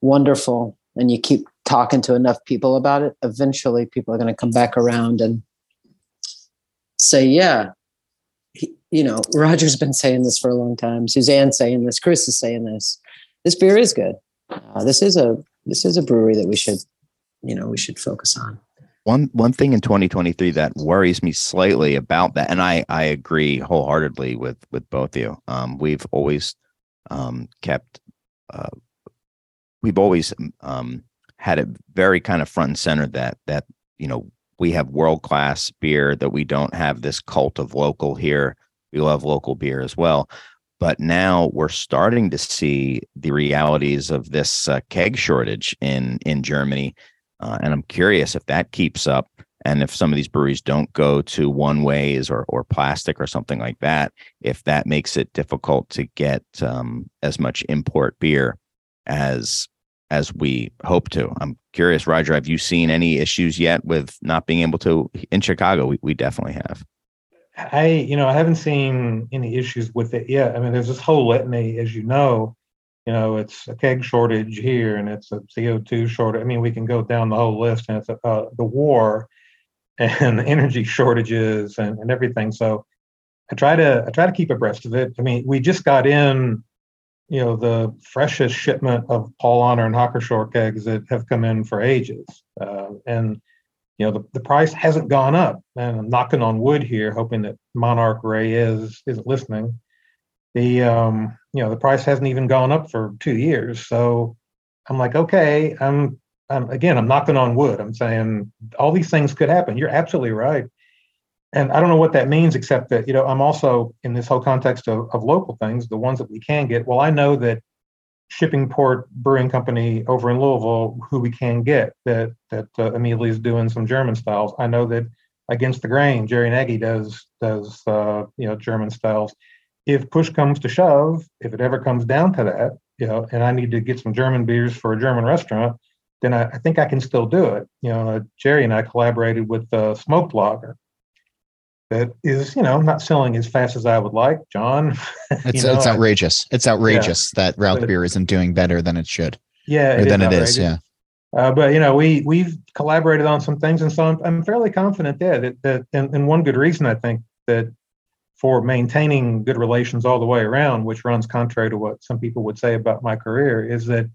wonderful and you keep talking to enough people about it, eventually people are going to come back around and say, yeah, he, you know, Roger's been saying this for a long time. Suzanne's saying this. Chris is saying this. This beer is good. Uh, this is a this is a brewery that we should, you know, we should focus on. One one thing in 2023 that worries me slightly about that, and I I agree wholeheartedly with with both of you. Um, we've always um, kept uh, we've always um, had it very kind of front and center that that you know we have world class beer that we don't have this cult of local here. We love local beer as well, but now we're starting to see the realities of this uh, keg shortage in in Germany, uh, and I'm curious if that keeps up. And if some of these breweries don't go to one ways or or plastic or something like that, if that makes it difficult to get um, as much import beer as as we hope to. I'm curious, Roger, have you seen any issues yet with not being able to in Chicago? We, we definitely have. I, you know, I haven't seen any issues with it yet. I mean, there's this whole litany, as you know, you know, it's a keg shortage here and it's a CO2 shortage. I mean, we can go down the whole list and it's uh, the war and the energy shortages and, and everything. So I try to, I try to keep abreast of it. I mean, we just got in you know the freshest shipment of Paulaner and Hacker-Pschorr kegs that have come in for ages, uh, and you know the, the price hasn't gone up. And I'm knocking on wood here, hoping that Monarch Ray is isn't listening. The um, you know the price hasn't even gone up for two years, so I'm like, okay, I'm, I'm again, I'm knocking on wood. I'm saying all these things could happen. You're absolutely right. And I don't know what that means, except that, you know, I'm also in this whole context of, of local things, the ones that we can get. Well, I know that Shippingport Brewing Company over in Louisville, who we can get, that that uh, Amelia is doing some German styles. I know that Against the Grain, Jerry Gnagy does does uh, you know German styles. If push comes to shove, if it ever comes down to that, you know, and I need to get some German beers for a German restaurant, then I, I think I can still do it. You know, uh, Jerry and I collaborated with uh, Smoke Lager, that is, you know, not selling as fast as I would like. John, it's know, it's outrageous. It's outrageous yeah, that Rauch beer isn't doing better than it should. Yeah, it than it is. Yeah. Uh, but you know, we we've collaborated on some things, and so I'm, I'm fairly confident there that that and, and one good reason I think that for maintaining good relations all the way around, which runs contrary to what some people would say about my career, is that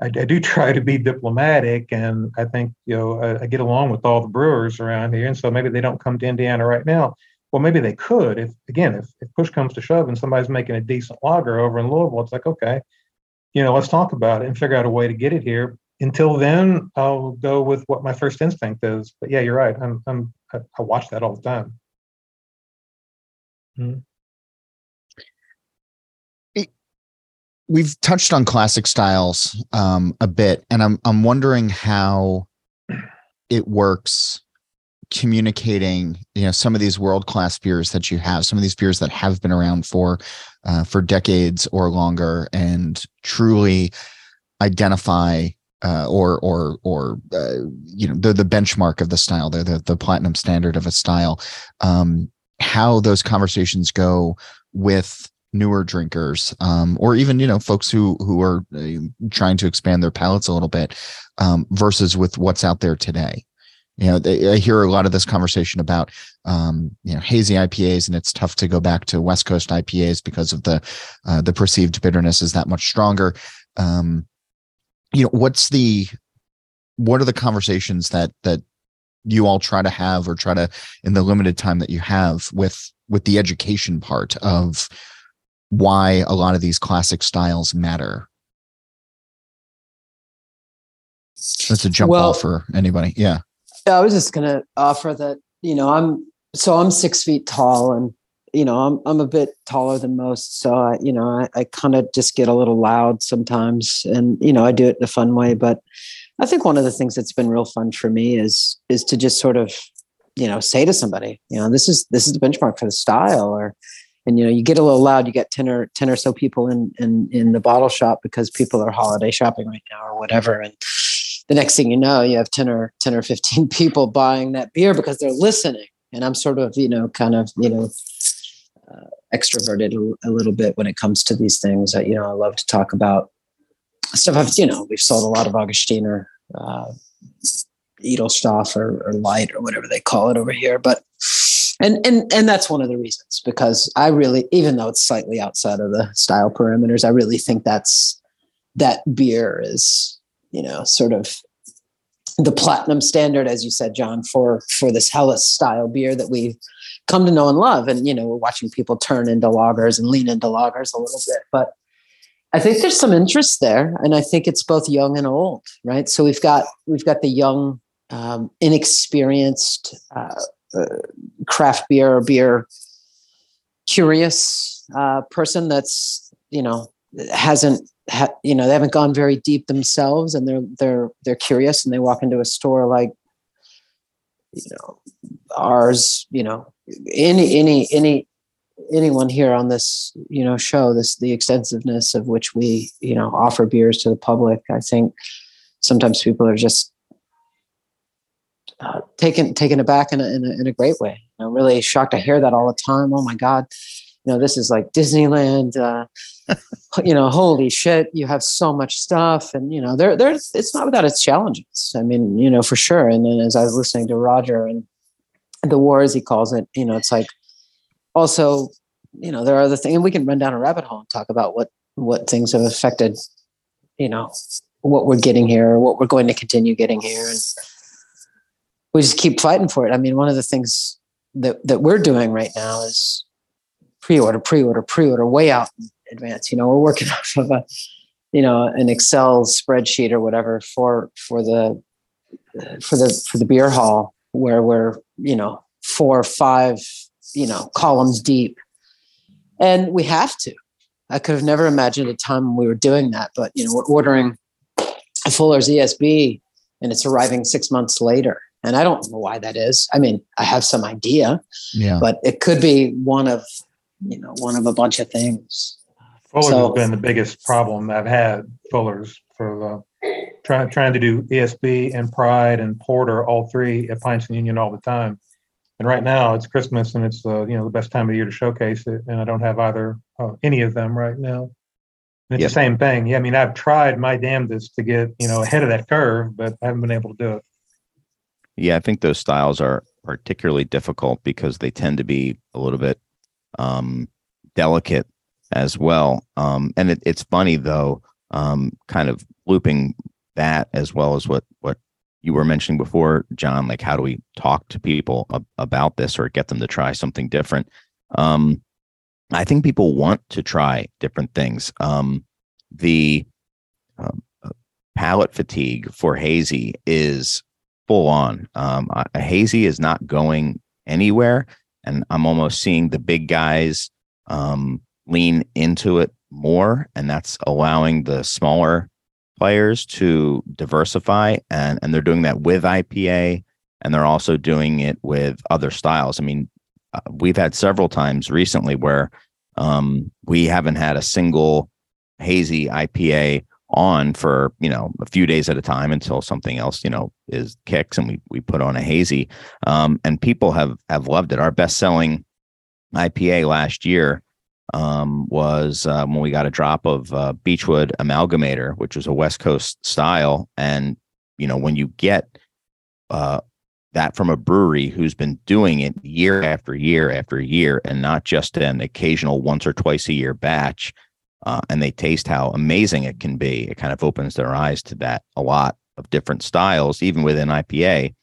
I, I do try to be diplomatic, and I think you know I, I, get along with all the brewers around here, and so maybe they don't come to Indiana right now. Well, maybe they could if again if, if push comes to shove and somebody's making a decent lager over in Louisville, it's like okay, you know, let's talk about it and figure out a way to get it here. Until then, I'll go with what my first instinct is. But yeah, you're right. I'm I'm I, I watch that all the time. Mm-hmm we've touched on classic styles um, a bit, and I'm I'm wondering how it works communicating you know some of these world class beers that you have some of these beers that have been around for uh, for decades or longer and truly identify uh, or or or uh, you know they're the benchmark of the style they're the, the platinum standard of a style. Um, how those conversations go with newer drinkers um, or even you know folks who who are uh, trying to expand their palates a little bit um, versus with what's out there today. You know they, i hear a lot of this conversation about um, you know hazy ipas and it's tough to go back to west coast ipas because of the uh, the perceived bitterness is that much stronger. Um, you know what's the what are the conversations that that you all try to have or try to in the limited time that you have with with the education part of why a lot of these classic styles matter. That's a jump well, ball for anybody. Yeah. I was just gonna offer that, you know, I'm so I'm six feet tall and you know, I'm I'm a bit taller than most. So I, you know, I, I kind of just get a little loud sometimes. And, you know, I do it in a fun way. But I think one of the things that's been real fun for me is is to just sort of, you know, say to somebody, you know, this is this is the benchmark for the style or and you know you get a little loud you get 10 or 10 or so people in in in the bottle shop because people are holiday shopping right now or whatever. And the next thing you know you have 10 or 10 or 15 people buying that beer because they're listening. And i'm sort of you know kind of you know uh, extroverted a, a, little bit when it comes to these things. That you know i love to talk about stuff. I've, you know we've sold a lot of augustiner uh, edelstoff or, or light or whatever they call it over here. But and and and that's one of the reasons because I really, even though it's slightly outside of the style parameters, I really think that's that beer is you know sort of the platinum standard, as you said, John, for for this Helles style beer that we've come to know and love. And you know, we're watching people turn into lagers and lean into lagers a little bit, but I think there's some interest there, and I think it's both young and old, right? So we've got we've got the young, um, inexperienced. Uh, uh, craft beer or beer curious uh, person that's you know hasn't ha- you know they haven't gone very deep themselves and they're they're they're curious and they walk into a store like you know ours you know any any any anyone here on this you know show this the extensiveness of which we you know offer beers to the public i think sometimes people are just uh, taken taken aback in a, in a, in a great way. I'm really shocked. I hear that all the time. Oh my god, you know this is like Disneyland. Uh, you know, holy shit, you have so much stuff, and you know there there's it's not without its challenges. I mean, you know for sure. And then as I was listening to Roger and the war, as he calls it, you know, it's like also you know there are the things, and we can run down a rabbit hole and talk about what what things have affected, you know, what we're getting here, what we're going to continue getting here, and we just keep fighting for it. I mean, one of the things that that we're doing right now is pre-order, pre-order, pre-order, way out in advance. You know, we're working off of a, you know, an Excel spreadsheet or whatever for for the for the for the beer hall where we're you know four or five, you know, columns deep. And we have to. I could have never imagined a time when we were doing that, but you know, we're ordering a Fuller's ESB and it's arriving six months later. And I don't know why that is. I mean, I have some idea, yeah. but it could be one of, you know, one of a bunch of things. Fuller's so, has been the biggest problem I've had. Fuller's for the trying trying to do ESB and Pride and Porter, all three at Pints and Union all the time. And right now it's Christmas and it's uh, you know the best time of year to showcase it, and I don't have either uh, any of them right now. And it's yep. the same thing. Yeah, I mean I've tried my damnedest to get you know ahead of that curve, but I haven't been able to do it. Yeah, I think those styles are particularly difficult because they tend to be a little bit um, delicate as well. Um, and it, it's funny though, um, kind of looping that as well as what what you were mentioning before, John. Like, how do we talk to people ab- about this or get them to try something different? Um, I think people want to try different things. Um, the um, palate fatigue for hazy is full on. Um, a hazy is not going anywhere, and I'm almost seeing the big guys um, lean into it more, and that's allowing the smaller players to diversify, and and they're doing that with IPA, and they're also doing it with other styles. I mean, uh, we've had several times recently where um, we haven't had a single hazy IPA on for you know a few days at a time until something else you know is kicks and we we put on a hazy. Um, and people have have loved it. Our best selling ipa last year um, was uh, when we got a drop of uh, Beachwood amalgamator which was a west coast style. And you know when you get uh, that from a brewery who's been doing it year after year after year and not just an occasional once or twice a year batch uh, and they taste how amazing it can be, it kind of opens their eyes to that a lot of different styles, even within IPA,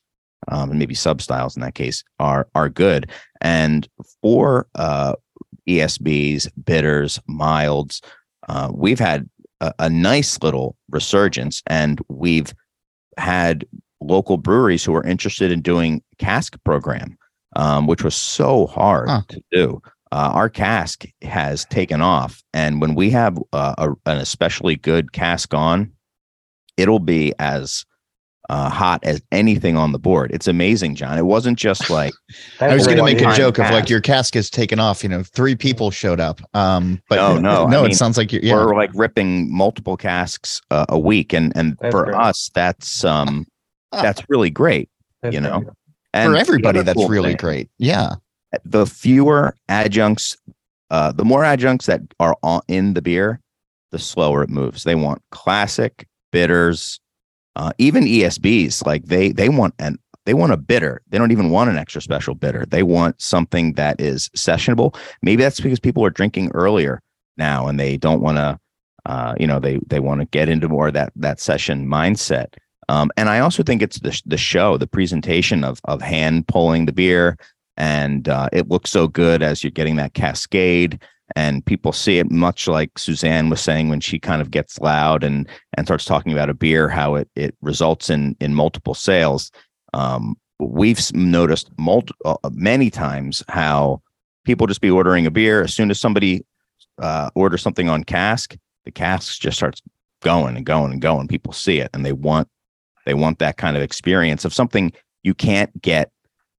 um, and maybe sub styles in that case are are good. And for uh, ESBs, bitters, milds, uh, we've had a, a nice little resurgence, and we've had local breweries who are interested in doing cask program, um, which was so hard huh. to do uh, our cask has taken off. And when we have uh, a, an especially good cask on, it'll be as uh, hot as anything on the board. It's amazing, John. It wasn't just like I was going to make a joke cask. of like your cask is taken off. You know, three people showed up. Um, but no, no, no. I it mean, sounds like you're, yeah. we're like ripping multiple casks uh, a week, and and that's for great. us, that's um, that's really great. That's you know, and for everybody, that's cool really thing. great. Yeah the fewer adjuncts, uh, the more adjuncts that are on, in the beer, the slower it moves. They want classic bitters, uh, even ESBs. Like they they want an they want a bitter. They don't even want an extra special bitter. They want something that is sessionable. Maybe that's because people are drinking earlier now and they don't want to, uh, you know, they they want to get into more of that that session mindset. Um, and I also think it's the the show, the presentation of of hand pulling the beer, and uh, it looks so good as you're getting that cascade and people see it much like Suzanne was saying when she kind of gets loud and and starts talking about a beer how it it results in in multiple sales. Um, we've noticed multi, uh, many times how people just be ordering a beer. As soon as somebody uh, orders something on cask the cask just starts going and going and going. People see it and they want they want that kind of experience of something you can't get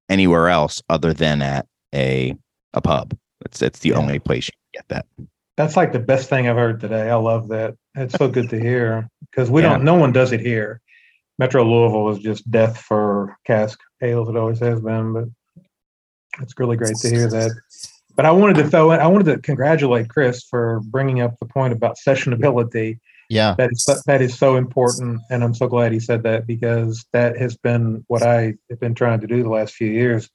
anywhere else other than at a a pub. It's it's the yeah. only place you can get that. That's like the best thing I've heard today. I love that. It's so good to hear because we yeah. don't. No one does it here. Metro Louisville is just death for cask ales. It always has been, but it's really great to hear that. But I wanted to throw. I wanted to congratulate Chris for bringing up the point about sessionability yeah. That is that is so important and i'm so glad he said that because that has been what i have been trying to do the last few years.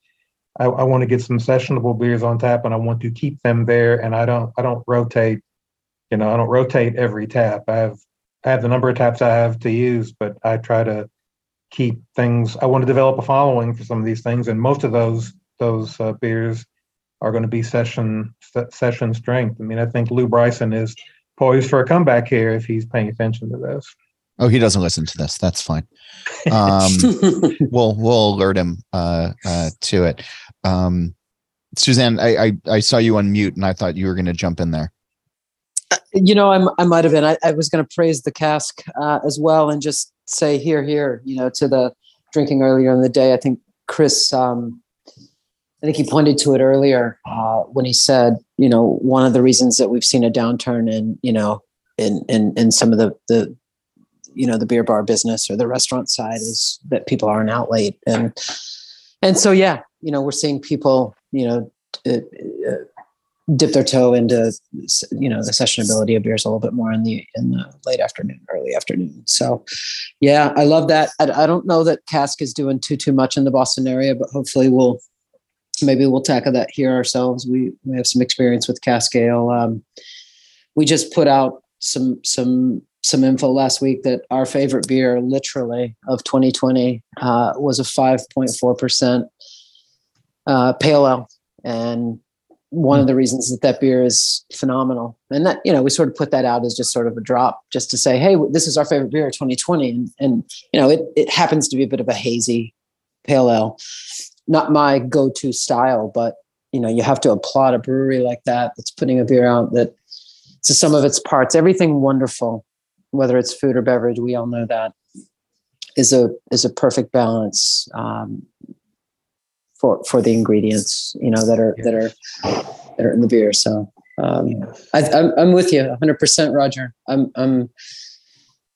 I, I, want to get some sessionable beers on tap and i want to keep them there and i don't i don't rotate you know i don't rotate every tap. I have i have the number of taps i have to use but i try to keep things i want to develop a following for some of these things and most of those those uh, beers are going to be session session strength. I mean i think Lew Bryson is poised for a comeback here if he's paying attention to this. Oh, he doesn't listen to this. That's fine. Um, we'll we'll alert him uh, uh, to it. Um, Suzanne, I, I, I saw you on mute and I thought you were going to jump in there. Uh, you know, I'm, I might have been. I, I was going to praise the cask uh, as well and just say here, here. You know, to the drinking earlier in the day. I think Chris. Um, I think he pointed to it earlier uh, when he said, you know, one of the reasons that we've seen a downturn in, you know, in in in some of the the you know the beer bar business or the restaurant side is that people aren't out late. And and so yeah you know we're seeing people you know uh, uh, dip their toe into you know the sessionability of beers a little bit more in the in the late afternoon early afternoon. So yeah i love that. I, I don't know that cask is doing too too much in the boston area but hopefully we'll maybe we'll tackle that here ourselves. We, we have some experience with cask ale um, we just put out some some some info last week that our favorite beer, literally of 2020, uh, was a 5.4 percent uh, pale ale, and one of the reasons that that beer is phenomenal, and that you know we sort of put that out as just sort of a drop, just to say, hey, this is our favorite beer of 2020, and, and you know it it happens to be a bit of a hazy pale ale, not my go-to style, but you know you have to applaud a brewery like that that's putting a beer out that to some of its parts, everything wonderful, whether it's food or beverage, we all know that is a is a perfect balance um, for for the ingredients, you know, that are that are that are in the beer. So um, I, am I'm, I'm with you 100, percent Roger. I'm I'm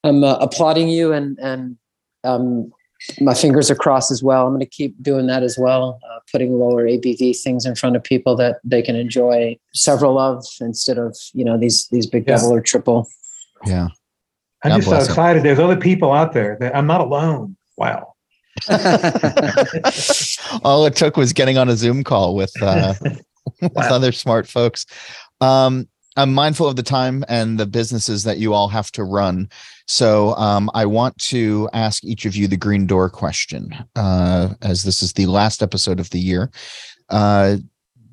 I'm uh, applauding you and and um, my fingers are crossed as well. I'm going to keep doing that as well, uh, putting lower ABV things in front of people that they can enjoy several of instead of you know these these big yeah. double or triple. Yeah, I'm God just so excited. There's other people out there that I'm not alone. Wow. All it took was getting on a Zoom call with uh, with wow. other smart folks. Um, I'm mindful of the time and the businesses that you all have to run. So um, I want to ask each of you the green door question, uh, as this is the last episode of the year. Uh,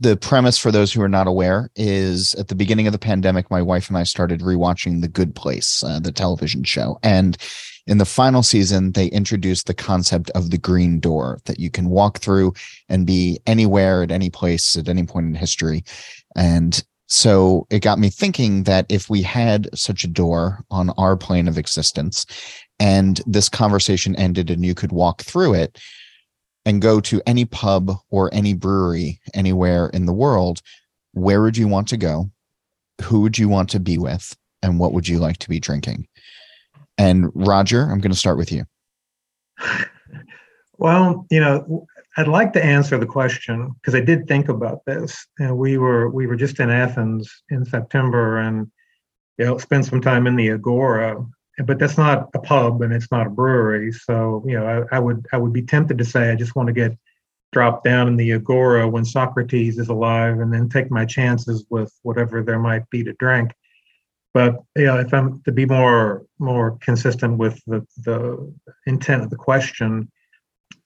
the premise for those who are not aware is at the beginning of the pandemic, my wife and I started rewatching The Good Place, uh, the television show. And in the final season, they introduced the concept of the green door that you can walk through and be anywhere at any place at any point in history. And so it got me thinking that if we had such a door on our plane of existence and this conversation ended and you could walk through it and go to any pub or any brewery anywhere in the world, where would you want to go? Who would you want to be with? And what would you like to be drinking? And Roger, I'm going to start with you. Well, you know, I'd like to answer the question because I did think about this. And we were we were just in Athens in September and you know spent some time in the Agora, but that's not a pub and it's not a brewery. So you know I, I would I would be tempted to say I just want to get dropped down in the Agora when Socrates is alive and then take my chances with whatever there might be to drink. But you know, if I'm to be more more consistent with the the intent of the question,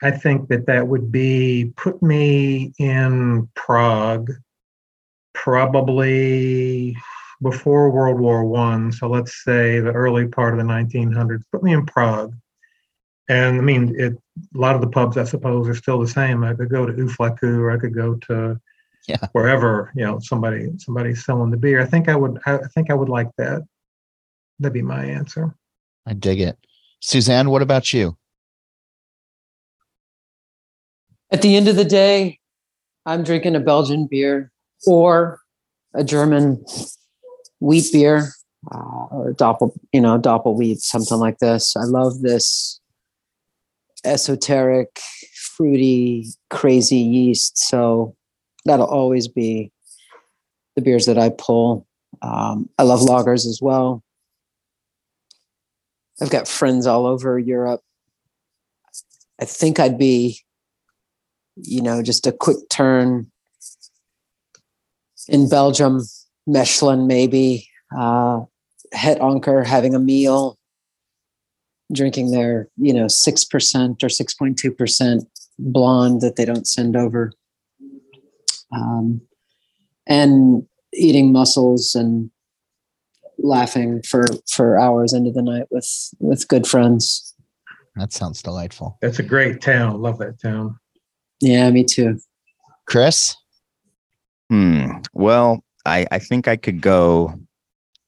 I think that that would be put me in Prague, probably before World War One. So let's say the early part of the 1900s. Put me in Prague, and I mean, it, a lot of the pubs, I suppose, are still the same. I could go to U Fleků, or I could go to yeah. wherever you know somebody somebody's selling the beer. I think I would. I think I would like that. That'd be my answer. I dig it. Suzanne, what about you? At the end of the day, I'm drinking a Belgian beer or a German wheat beer uh, or doppel, you know, doppel wheat, something like this. I love this esoteric, fruity, crazy yeast. So that'll always be the beers that I pull. Um, I love lagers as well. I've got friends all over Europe. I think I'd be you know, just a quick turn in Belgium, Mechlin maybe, uh, Het Anker having a meal, drinking their, you know, 6% or 6.2% blonde that they don't send over. Um, and eating mussels and laughing for for hours into the night with with good friends. That sounds delightful. That's a great town. Love that town. Yeah, me too. Chris? Hmm. Well, I, I think I could go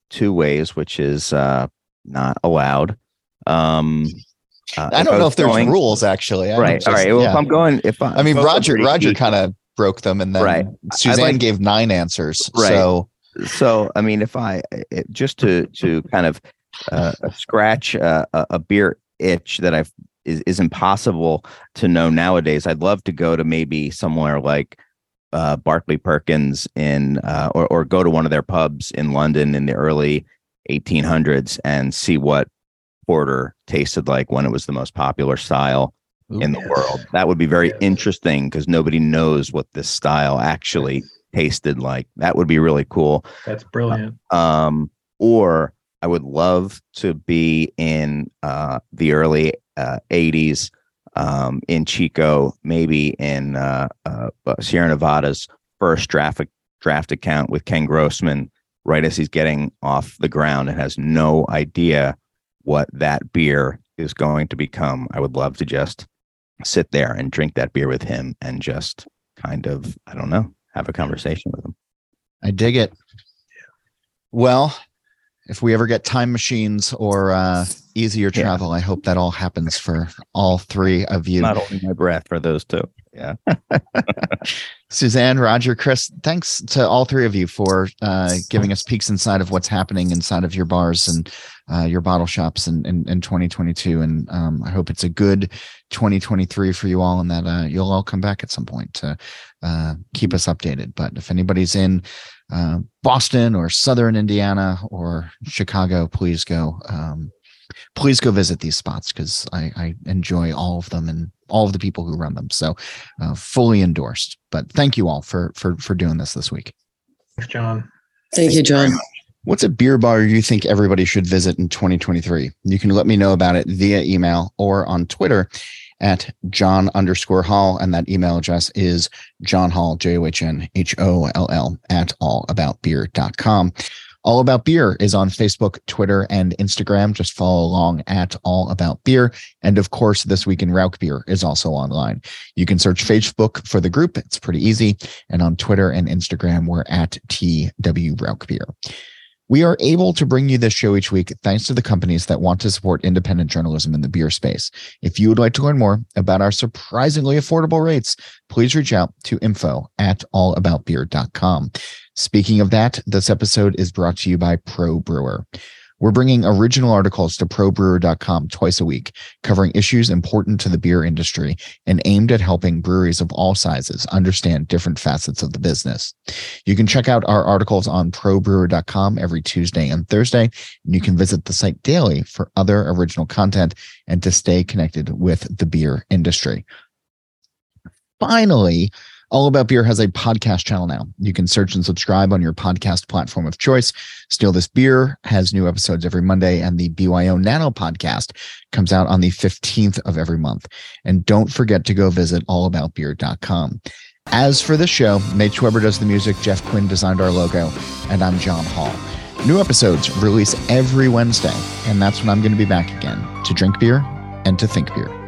two ways, which is uh, not allowed. Um, uh, I don't know if there's going, rules actually. I right. Just, all right. Well, yeah. if I'm going, if I, I mean, Roger, Roger kind of broke them, and then right. Suzanne like, gave nine answers. Right. So, so I mean, if I it, just to to kind of uh, scratch uh, a, a beer itch that I've is, is impossible to know nowadays. I'd love to go to maybe somewhere like uh, Barclay Perkins in, uh, or, or go to one of their pubs in London in the early 1800s and see what porter tasted like when it was the most popular style Ooh, in the yes. world. That would be very yes. interesting because nobody knows what this style actually tasted like. That would be really cool. That's brilliant. Um, or I would love to be in uh, the early uh, 80s um, in Chico, maybe in uh, uh, Sierra Nevada's first draft draft account with Ken Grossman, right as he's getting off the ground and has no idea what that beer is going to become. I would love to just sit there and drink that beer with him and just kind of, I don't know, have a conversation with him. I dig it. Well, if we ever get time machines or uh, easier travel, yeah. I hope that all happens for all three of you. Not holding my breath for those two. Yeah. Suzanne, Roger, Chris, thanks to all three of you for uh, giving us peeks inside of what's happening inside of your bars and uh, your bottle shops in, in, in 2022. And um, I hope it's a good 2023 for you all and that uh, you'll all come back at some point to uh, keep us updated. But if anybody's in uh, Boston or Southern Indiana or Chicago, please go. Um, please go visit these spots because I, I, enjoy all of them and all of the people who run them. So, uh, fully endorsed. But thank you all for for for doing this this week. Thanks, John. Thank you, John. What's a beer bar you think everybody should visit in 2023? You can let me know about it via email or on Twitter at John underscore Holl. And that email address is John Holl, J O H N H O L L, at allaboutbeer.com. All About Beer is on Facebook, Twitter, and Instagram. Just follow along at All About Beer. And of course, This Week in Rauch Beer is also online. You can search Facebook for the group. It's pretty easy. And on Twitter and Instagram, we're at TW Rauch Beer. We are able to bring you this show each week thanks to the companies that want to support independent journalism in the beer space. If you would like to learn more about our surprisingly affordable rates, please reach out to info at allaboutbeer.com. Speaking of that, this episode is brought to you by Pro Brewer. We're bringing original articles to probrewer.com twice a week, covering issues important to the beer industry and aimed at helping breweries of all sizes understand different facets of the business. You can check out our articles on probrewer.com every Tuesday and Thursday, and you can visit the site daily for other original content and to stay connected with the beer industry. Finally, all About Beer has a podcast channel now. You can search and subscribe on your podcast platform of choice. Steal This Beer has new episodes every Monday, and the BYO Nano podcast comes out on the 15th of every month. And don't forget to go visit allaboutbeer.com. As for this show, Nate Weber does the music, Jeff Quinn designed our logo, and I'm John Holl. New episodes release every Wednesday, and that's when I'm going to be back again to drink beer and to think beer.